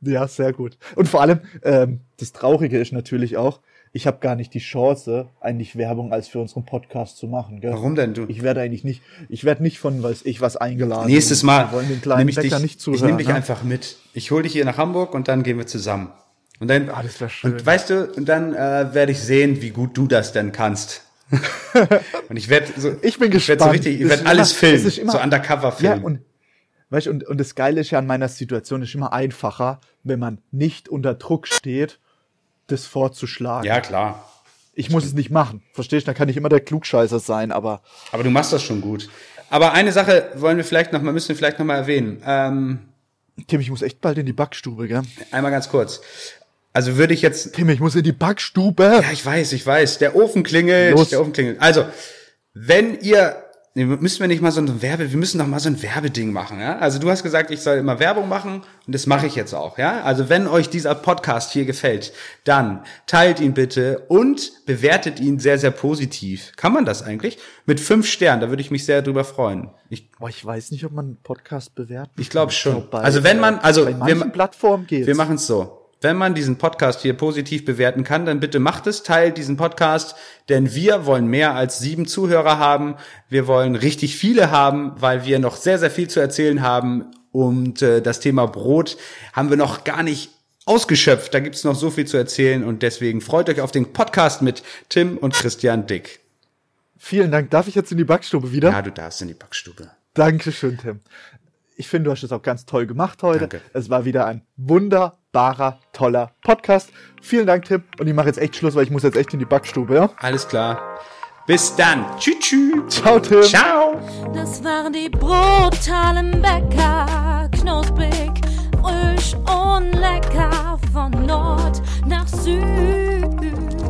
Ja, sehr gut. Und vor allem, ähm, das Traurige ist natürlich auch, ich habe gar nicht die Chance, eigentlich Werbung als für unseren Podcast zu machen. Gell? Warum denn du? Ich werde eigentlich nicht, ich werde nicht von weiß ich was eingeladen. Nächstes Mal Wir wollen den kleinen nehme ich dich, nicht ich zuhören. nehme dich ne? einfach mit. Ich hole dich hier nach Hamburg und dann gehen wir zusammen. Und dann, Ah, das schön. Und weißt du, und dann äh, werde ich sehen, wie gut du das denn kannst. <laughs> und ich werde so, Ich bin ich werd so gespannt. richtig, ich werde alles immer- filmen, so undercover Ja, filmen. und weißt, du, und, und das Geile ist ja an meiner Situation ist immer einfacher, wenn man nicht unter Druck steht, das vorzuschlagen. ja, klar. Ich muss es nicht machen. Verstehst du? Da kann ich immer der Klugscheißer sein, aber Aber du machst das schon gut. Aber eine Sache wollen wir vielleicht noch mal, müssen wir vielleicht noch mal erwähnen. Ähm, Tim, ich muss echt bald in die Backstube, gell? einmal ganz kurz. Also würde ich jetzt Tim, ich muss in die Backstube. Ja, ich weiß, ich weiß. Der Ofen klingelt. Los. Der Ofen klingelt. Also, wenn ihr, nee, müssen wir nicht mal so ein Werbe, wir müssen doch mal so ein Werbeding machen, ja? Also du hast gesagt, ich soll immer Werbung machen und das mache ich jetzt auch, ja? Also wenn euch dieser Podcast hier gefällt, dann teilt ihn bitte und bewertet ihn sehr, sehr positiv. Kann man das eigentlich? Mit fünf Sternen, da würde ich mich sehr drüber freuen. Ich, Boah, ich weiß nicht, ob man einen Podcast bewerten ich glaube schon. glaub, bei- also wenn man, also bei wir, Plattformen geht's. wir machen es so. Wenn man diesen Podcast hier positiv bewerten kann, dann bitte macht es, teilt diesen Podcast, denn wir wollen mehr als sieben Zuhörer haben. Wir wollen richtig viele haben, weil wir noch sehr, sehr viel zu erzählen haben Und äh, das Thema Brot haben wir noch gar nicht ausgeschöpft. Da gibt's noch so viel zu erzählen und deswegen freut euch auf den Podcast mit Tim und Christian Dick. Vielen Dank. Darf ich jetzt in die Backstube wieder? Ja, du darfst in die Backstube. Dankeschön, Tim. Ich finde, du hast es auch ganz toll gemacht heute. Danke. Es war wieder ein wunderbarer, toller Podcast. Vielen Dank, Tim. Und ich mache jetzt echt Schluss, weil ich muss jetzt echt in die Backstube, ja? Alles klar. Bis dann. Tschüss. tschüss. Ciao, Tim. Ciao. Das waren die brutalen Bäcker, knusprig, frisch und lecker von Nord nach Süd.